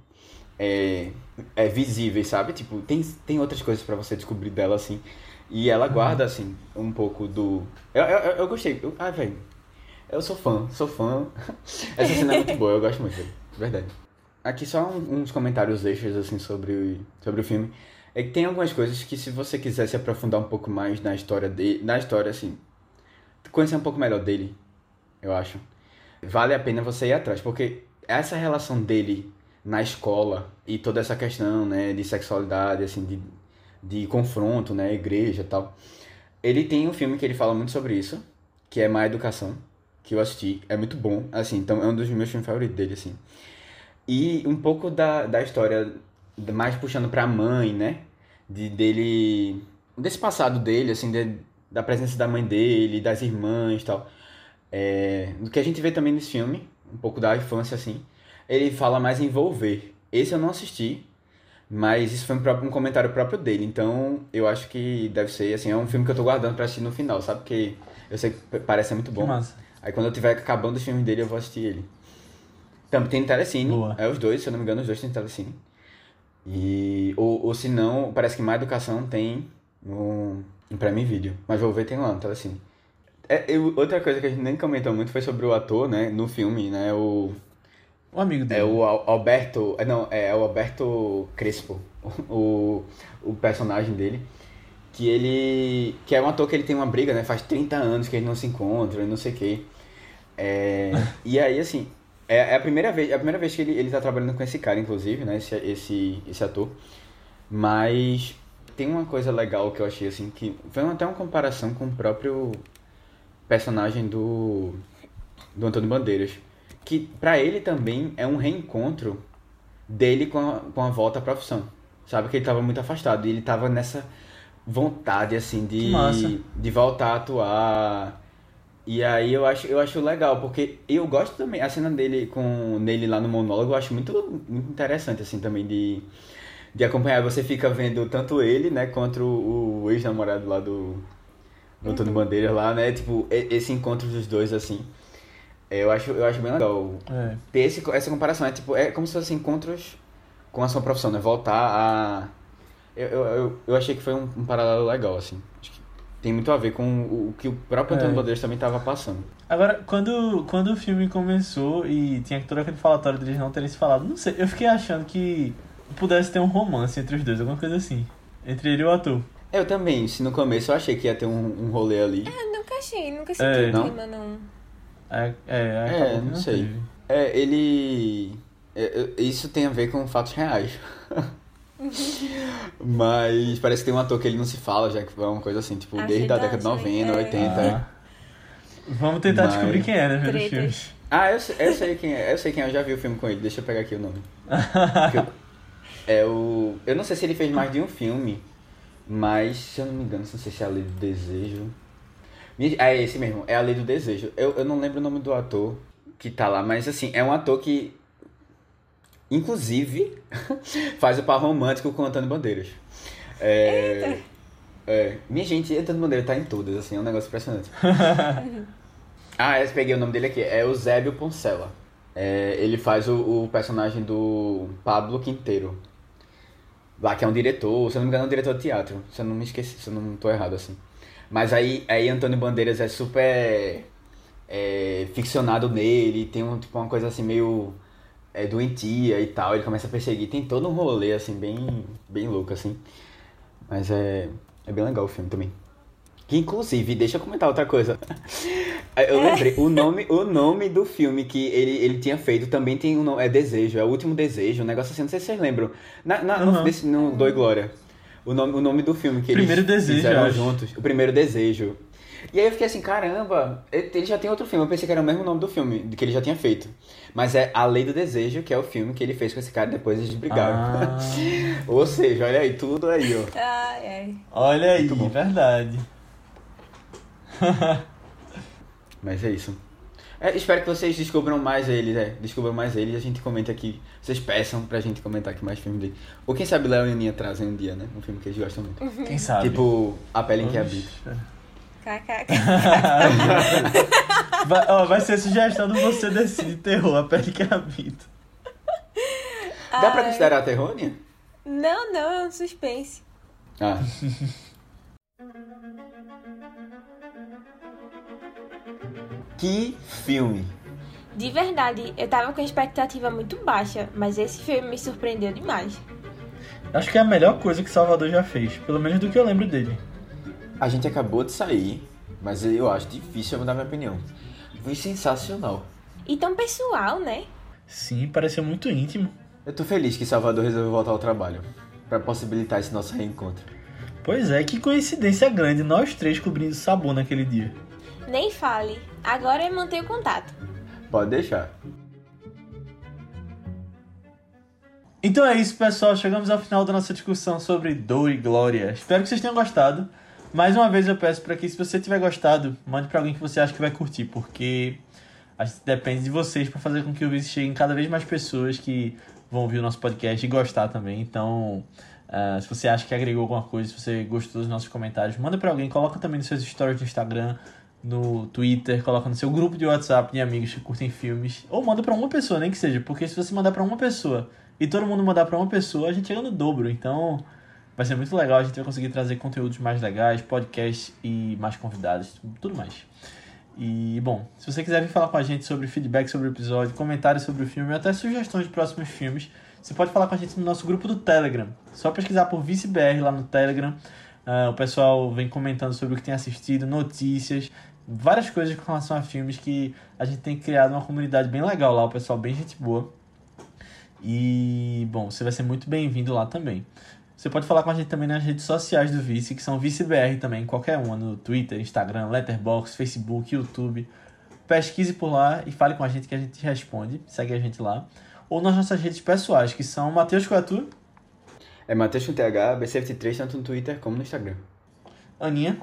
C: é, é, visíveis, sabe? Tipo, tem, tem outras coisas pra você descobrir dela, assim. E ela guarda, assim, um pouco do. Eu, eu, eu- gostei. Eu, ai, velho. Eu sou fã, sou fã. Essa cena é muito boa, eu gosto muito, velho. De Verdade. Aqui só uns comentários extras, assim, sobre, sobre o filme. É que tem algumas coisas que se você quiser se aprofundar um pouco mais na história dele, na história, assim, conhecer um pouco melhor dele, eu acho. Vale a pena você ir atrás, porque essa relação dele na escola e toda essa questão, né, de sexualidade, assim, de, de confronto, né, igreja tal. Ele tem um filme que ele fala muito sobre isso, que é Má Educação, que eu assisti, é muito bom, assim, então é um dos meus filmes favoritos dele, assim. E um pouco da, da história, mais puxando pra mãe, né, de dele, desse passado dele, assim, de- da presença da mãe dele, das irmãs tal. É, do que a gente vê também nesse filme, um pouco da infância, assim, ele fala mais envolver. Esse eu não assisti, mas isso foi um, um comentário próprio dele, então eu acho que deve ser, assim, é um filme que eu tô guardando pra assistir no final, sabe? Porque eu sei que parece muito bom. Aí quando eu tiver acabando os filmes dele, eu vou assistir ele. Também tem Telecine,
B: Boa.
C: é os dois, se eu não me engano, os dois têm Telecine. E, ou, ou se não, parece que Má Educação tem no, no Prime Video, mas vou ver tem lá no Telecine. É, eu- outra coisa que a gente nem comentou muito foi sobre o ator, né, no filme, né, o...
B: O amigo dele.
C: É o Al- Alberto. é, Não, é o Alberto Crespo, o, o personagem dele. Que ele. Que é um ator que ele tem uma briga, né? Faz 30 anos que eles não se encontram e não sei o quê. É, e aí, assim. É, é a primeira vez, é a primeira vez que ele, ele tá trabalhando com esse cara, inclusive, né? Esse, esse, esse ator. Mas tem uma coisa legal que eu achei, assim, que foi até uma comparação com o próprio personagem do. do Antônio Bandeiras que pra ele também é um reencontro dele com a, com a volta à profissão. Sabe que ele tava muito afastado e ele tava nessa vontade assim de de voltar a atuar. E aí eu acho eu acho legal porque eu gosto também a cena dele com nele lá no monólogo, eu acho muito muito interessante assim também de de acompanhar, você fica vendo tanto ele, né, quanto o, o ex-namorado lá do Antônio Bandeira lá, né? Tipo, esse encontro dos dois assim. Eu acho, eu acho bem legal
B: É.
C: ter esse, essa comparação. É tipo, é como se fossem encontros com a sua profissão, né? Voltar a. Eu, eu, eu, eu achei que foi um, um paralelo legal, assim. Acho que tem muito a ver com o, o que o próprio Antônio
B: É.
C: Bandeiras também estava passando.
B: Agora, quando, quando o filme começou e tinha todo aquele falatório deles não terem se falado, não sei, eu fiquei achando que pudesse ter um romance entre os dois, alguma coisa assim. Entre ele e o ator.
C: Eu também, se no começo eu achei que ia ter um, um rolê ali.
A: Eu nunca achei, nunca senti
B: É,
A: o
C: não?
A: clima, não.
B: É, é,
C: É, não sei.
B: teve.
C: É, ele. é, Isso tem a ver com fatos reais. Mas parece que tem um ator que ele não se fala, já que é uma coisa assim, tipo,
A: Ah,
C: desde a
A: verdade,
C: década de 90,
A: né? É.
C: 80.
B: Ah, Vamos tentar
C: Mas-
B: descobrir quem é, né? Vendo os
A: Tretas.
B: filmes.
C: Ah, eu, sei- eu sei quem é. Eu sei quem é, eu já vi o filme com ele. Deixa eu pegar aqui o nome. É o. Eu não sei se ele fez mais de um filme, mas se eu não me engano, não sei se é a Lei do Desejo. É esse mesmo, é a Lei do Desejo. Eu, eu não lembro o nome do ator que tá lá, mas assim, é um ator que. Inclusive, faz o par romântico com o Antônio Bandeiras. É. É. Minha gente, Antônio Bandeiras tá em todas, assim, é um negócio impressionante. Ah, eu peguei o nome dele aqui. É Eusébio Poncela. É, ele faz o, o personagem do Pablo Quinteiro. Lá que é um diretor, se eu não me engano, é um diretor de teatro. Se eu não me esqueci, se eu não tô errado assim. Mas aí, aí Antônio Bandeiras é super é, ficcionado nele, tem um, tipo, uma coisa assim meio é, doentia e tal, ele começa a perseguir. Tem todo um rolê assim, bem, bem louco assim. Mas é, é bem legal o filme também. Que inclusive, deixa eu comentar outra coisa. Eu lembrei, o nome, o nome do filme que ele, ele tinha feito também tem um nome, é Desejo, é o último Desejo, um negócio assim, não sei se vocês lembram. Na, na, no,
B: Uhum.
C: desse, no Doi Glória. O nome, o nome do filme que
B: Primeiro
C: eles
B: Desejo,
C: fizeram juntos. O Primeiro Desejo. E aí eu fiquei assim, caramba, ele já tem outro filme. Eu pensei que era o mesmo nome do filme, que ele já tinha feito. Mas é A Lei do Desejo, que é o filme que ele fez com esse cara depois eles brigaram.
B: Ah,
C: Ou seja, olha aí, tudo aí, ó.
A: Ai, ai.
B: olha aí,
C: Muito bom.
B: verdade.
C: Mas é isso. É, espero que vocês descubram mais eles, é. Descubram mais eles e a gente comenta aqui. Vocês peçam pra gente comentar aqui mais filmes dele. Ou quem sabe Léo e Aninha trazem um dia, né? Um filme que eles gostam muito.
B: Quem sabe?
C: Tipo, A Pele em que Habita.
A: KKK.
B: Vai, ó, vai ser sugestão do Você Decide Terror, a pele que habita.
C: Dá pra considerar Terrônia?
A: Não, não, é um suspense.
C: Ah. que filme!
A: De verdade, eu tava com a expectativa muito baixa, mas esse filme me surpreendeu demais.
B: Acho que é a melhor coisa que Salvador já fez, pelo menos do que eu lembro dele.
C: A gente acabou de sair, mas eu acho difícil eu mudar minha opinião. Foi sensacional.
A: E tão pessoal, né?
B: Sim, pareceu muito íntimo.
C: Eu tô feliz que Salvador resolveu voltar ao trabalho. Pra possibilitar esse nosso reencontro.
B: Pois é, que coincidência grande nós três cobrindo sabor naquele dia.
A: Nem fale. Agora eu mantenho o contato.
C: Pode deixar.
B: Então é isso, pessoal. Chegamos ao final da nossa discussão sobre Dor e Glória. Espero que vocês tenham gostado. Mais uma vez eu peço para que, se você tiver gostado, mande para alguém que você acha que vai curtir, porque a gente depende de vocês para fazer com que o vídeo chegue em cada vez mais pessoas que vão ouvir o nosso podcast e gostar também. Então, ah, se você acha que agregou alguma coisa, se você gostou dos nossos comentários, manda para alguém, coloca também nos seus stories do Instagram, no Twitter, coloca no seu grupo de WhatsApp de amigos que curtem filmes, ou manda para uma pessoa, nem que seja, porque se você mandar para uma pessoa e todo mundo mandar para uma pessoa, a gente chega no dobro. Então, vai ser muito legal, a gente vai conseguir trazer conteúdos mais legais, podcasts e mais convidados, tudo mais. E, bom, se você quiser vir falar com a gente sobre feedback sobre o episódio, comentários sobre o filme, ou até sugestões de próximos filmes, você pode falar com a gente no nosso grupo do Telegram. Só pesquisar por ViceBR lá no Telegram. Ah, o pessoal vem comentando sobre o que tem assistido, notícias, várias coisas com relação a filmes que a gente tem criado uma comunidade bem legal lá, o pessoal bem gente boa. E, bom, você vai ser muito bem-vindo lá também. Você pode falar com a gente também nas redes sociais do Vice, que são ViceBR também, qualquer uma, no Twitter, Instagram, Letterboxd, Facebook, YouTube. Pesquise por lá e fale com a gente que a gente responde. Segue a gente lá. Ou nas nossas redes pessoais, que são Matheus Coatu,
C: É Matheus com TH, B73, tanto no Twitter como no Instagram.
B: Aninha,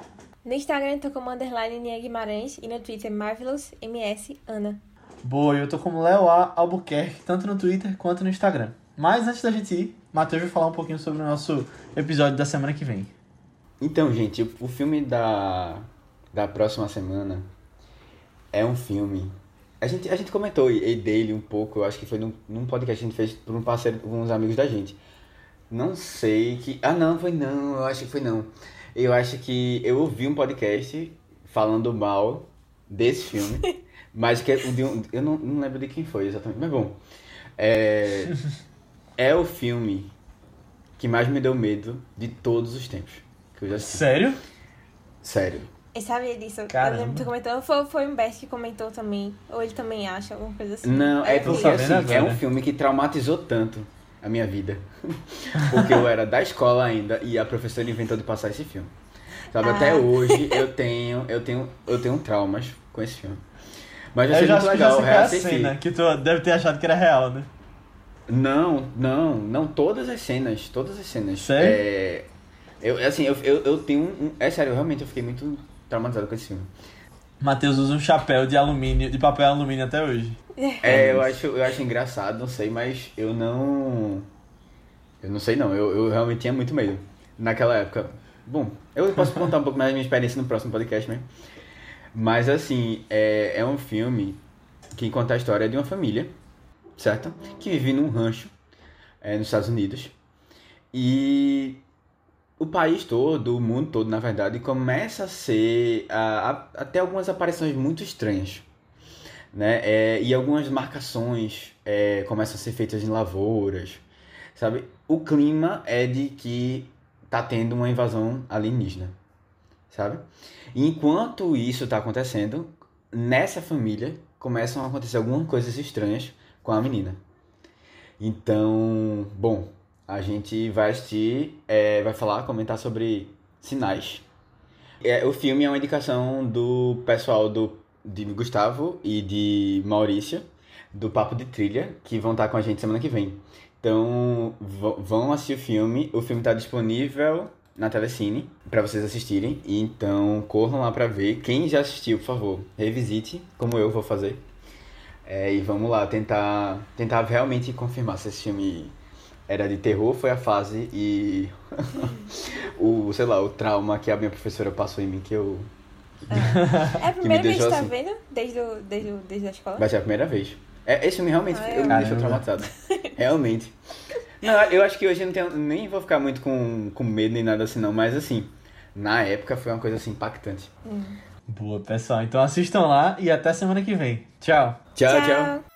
A: No Instagram eu tô como underline Nia Guimarães e no Twitter Marvelous MS Ana.
B: Boa, eu tô como Léo A. Albuquerque, tanto no Twitter quanto no Instagram. Mas antes da gente ir, Matheus vai falar um pouquinho sobre o nosso episódio da semana que vem.
C: Então, gente, o- filme da, da próxima semana é um filme. A gente, a gente comentou e- dele um pouco, eu acho que foi num, num podcast que a gente fez por um parceiro, com uns amigos da gente. Não sei que. Ah, não, foi não, eu acho que foi não. Eu acho que eu ouvi um podcast falando mal desse filme, mas que é o de um, eu não, não lembro de quem foi exatamente, mas bom. É, é o filme que mais me deu medo de todos os tempos que eu já assisti.
B: Sério?
C: Sério.
A: Eu sabia disso.
B: Caramba.
A: Eu lembro que tu comentou. Foi, foi um Best que comentou também. Ou ele também acha, alguma coisa assim.
C: Não, é
A: eu
C: porque assim, é um filme que traumatizou tanto a minha vida. Porque eu era da escola ainda e a professora inventou de passar esse filme. Sabe,
A: Ah.
C: até hoje eu tenho, eu tenho, eu tenho traumas com esse filme. Mas
B: Eu já
C: muito
B: acho que já
C: legal
B: qual é
C: reassistir.
B: cena, que tu deve ter achado que era real, né?
C: Não, não, não, todas as cenas, todas as cenas.
B: Sério?
C: É, eu, assim, eu, eu, eu tenho um, é sério, realmente eu fiquei muito traumatizado com esse filme.
B: Matheus usa um chapéu de alumínio, de papel alumínio até hoje.
C: É, eu acho, eu acho engraçado, não sei, mas eu não. Eu não sei não, eu, eu realmente tinha muito medo naquela época. Bom, eu posso contar um pouco mais da minha experiência no próximo podcast mesmo. Mas assim, é, é um filme que conta a história de uma família, certo? Que vive num rancho é, nos Estados Unidos. E o país todo, o mundo todo, na verdade, começa a ser. a, a, a ter algumas aparições muito estranhas né? É, e algumas marcações é, começam a ser feitas em lavouras, sabe? O clima é de que tá tendo uma invasão alienígena, sabe? E enquanto isso tá acontecendo, nessa família começam a acontecer algumas coisas estranhas com a menina. Então, bom, a gente vai assistir, é, vai falar, comentar sobre sinais. É, o filme é uma indicação do pessoal do de Gustavo e de Maurício, do Papo de Trilha, que vão estar com a gente semana que vem. Então, vão assistir o filme. O filme está disponível na Telecine para vocês assistirem. Então, corram lá para ver. Quem já assistiu, por favor, revisite, como eu vou fazer. É, e vamos lá tentar, tentar realmente confirmar se esse filme era de terror, foi a fase e o, sei lá, o trauma que a minha professora passou em mim que eu
A: É a primeira vez que
C: deixou
A: tá
C: assim.
A: vendo? Desde, o, desde, o, desde a escola?
C: Vai ser a primeira vez. É, esse filme realmente
A: Ah,
C: eu me
B: é?
C: deixou
B: Caramba.
C: traumatizado. realmente. Não, eu acho que hoje eu não tenho, nem vou ficar muito com, com medo nem nada assim não, mas assim, na época foi uma coisa assim impactante.
B: Boa, pessoal. Então assistam lá e até semana que vem. Tchau.
C: Tchau, tchau.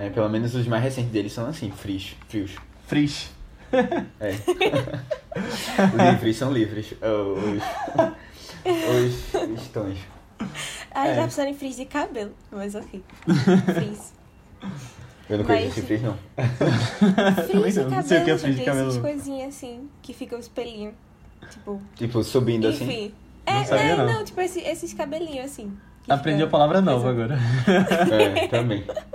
C: É, pelo menos os mais recentes deles são assim, frios. Frios.
B: Frisch.
C: É. livres, são livres. Os, os, os tons.
A: Ah,
B: É.
A: já em frizz de cabelo, mas ok. Frizz.
C: Eu não
A: Mas-
C: conheço esse frizz, não.
A: Frizz de
B: não, não sei o que é
A: cabelo,
B: frizz de cabelo.
A: essas coisinhas assim, que ficam os pelinhos. Tipo,
C: Tipo, subindo assim.
A: enfim.
B: Não
A: É,
B: sabia,
A: é,
B: não.
A: não, tipo esse- esses cabelinhos assim.
B: Aprendi
A: fica
B: a palavra nova agora.
C: É, também.
A: É,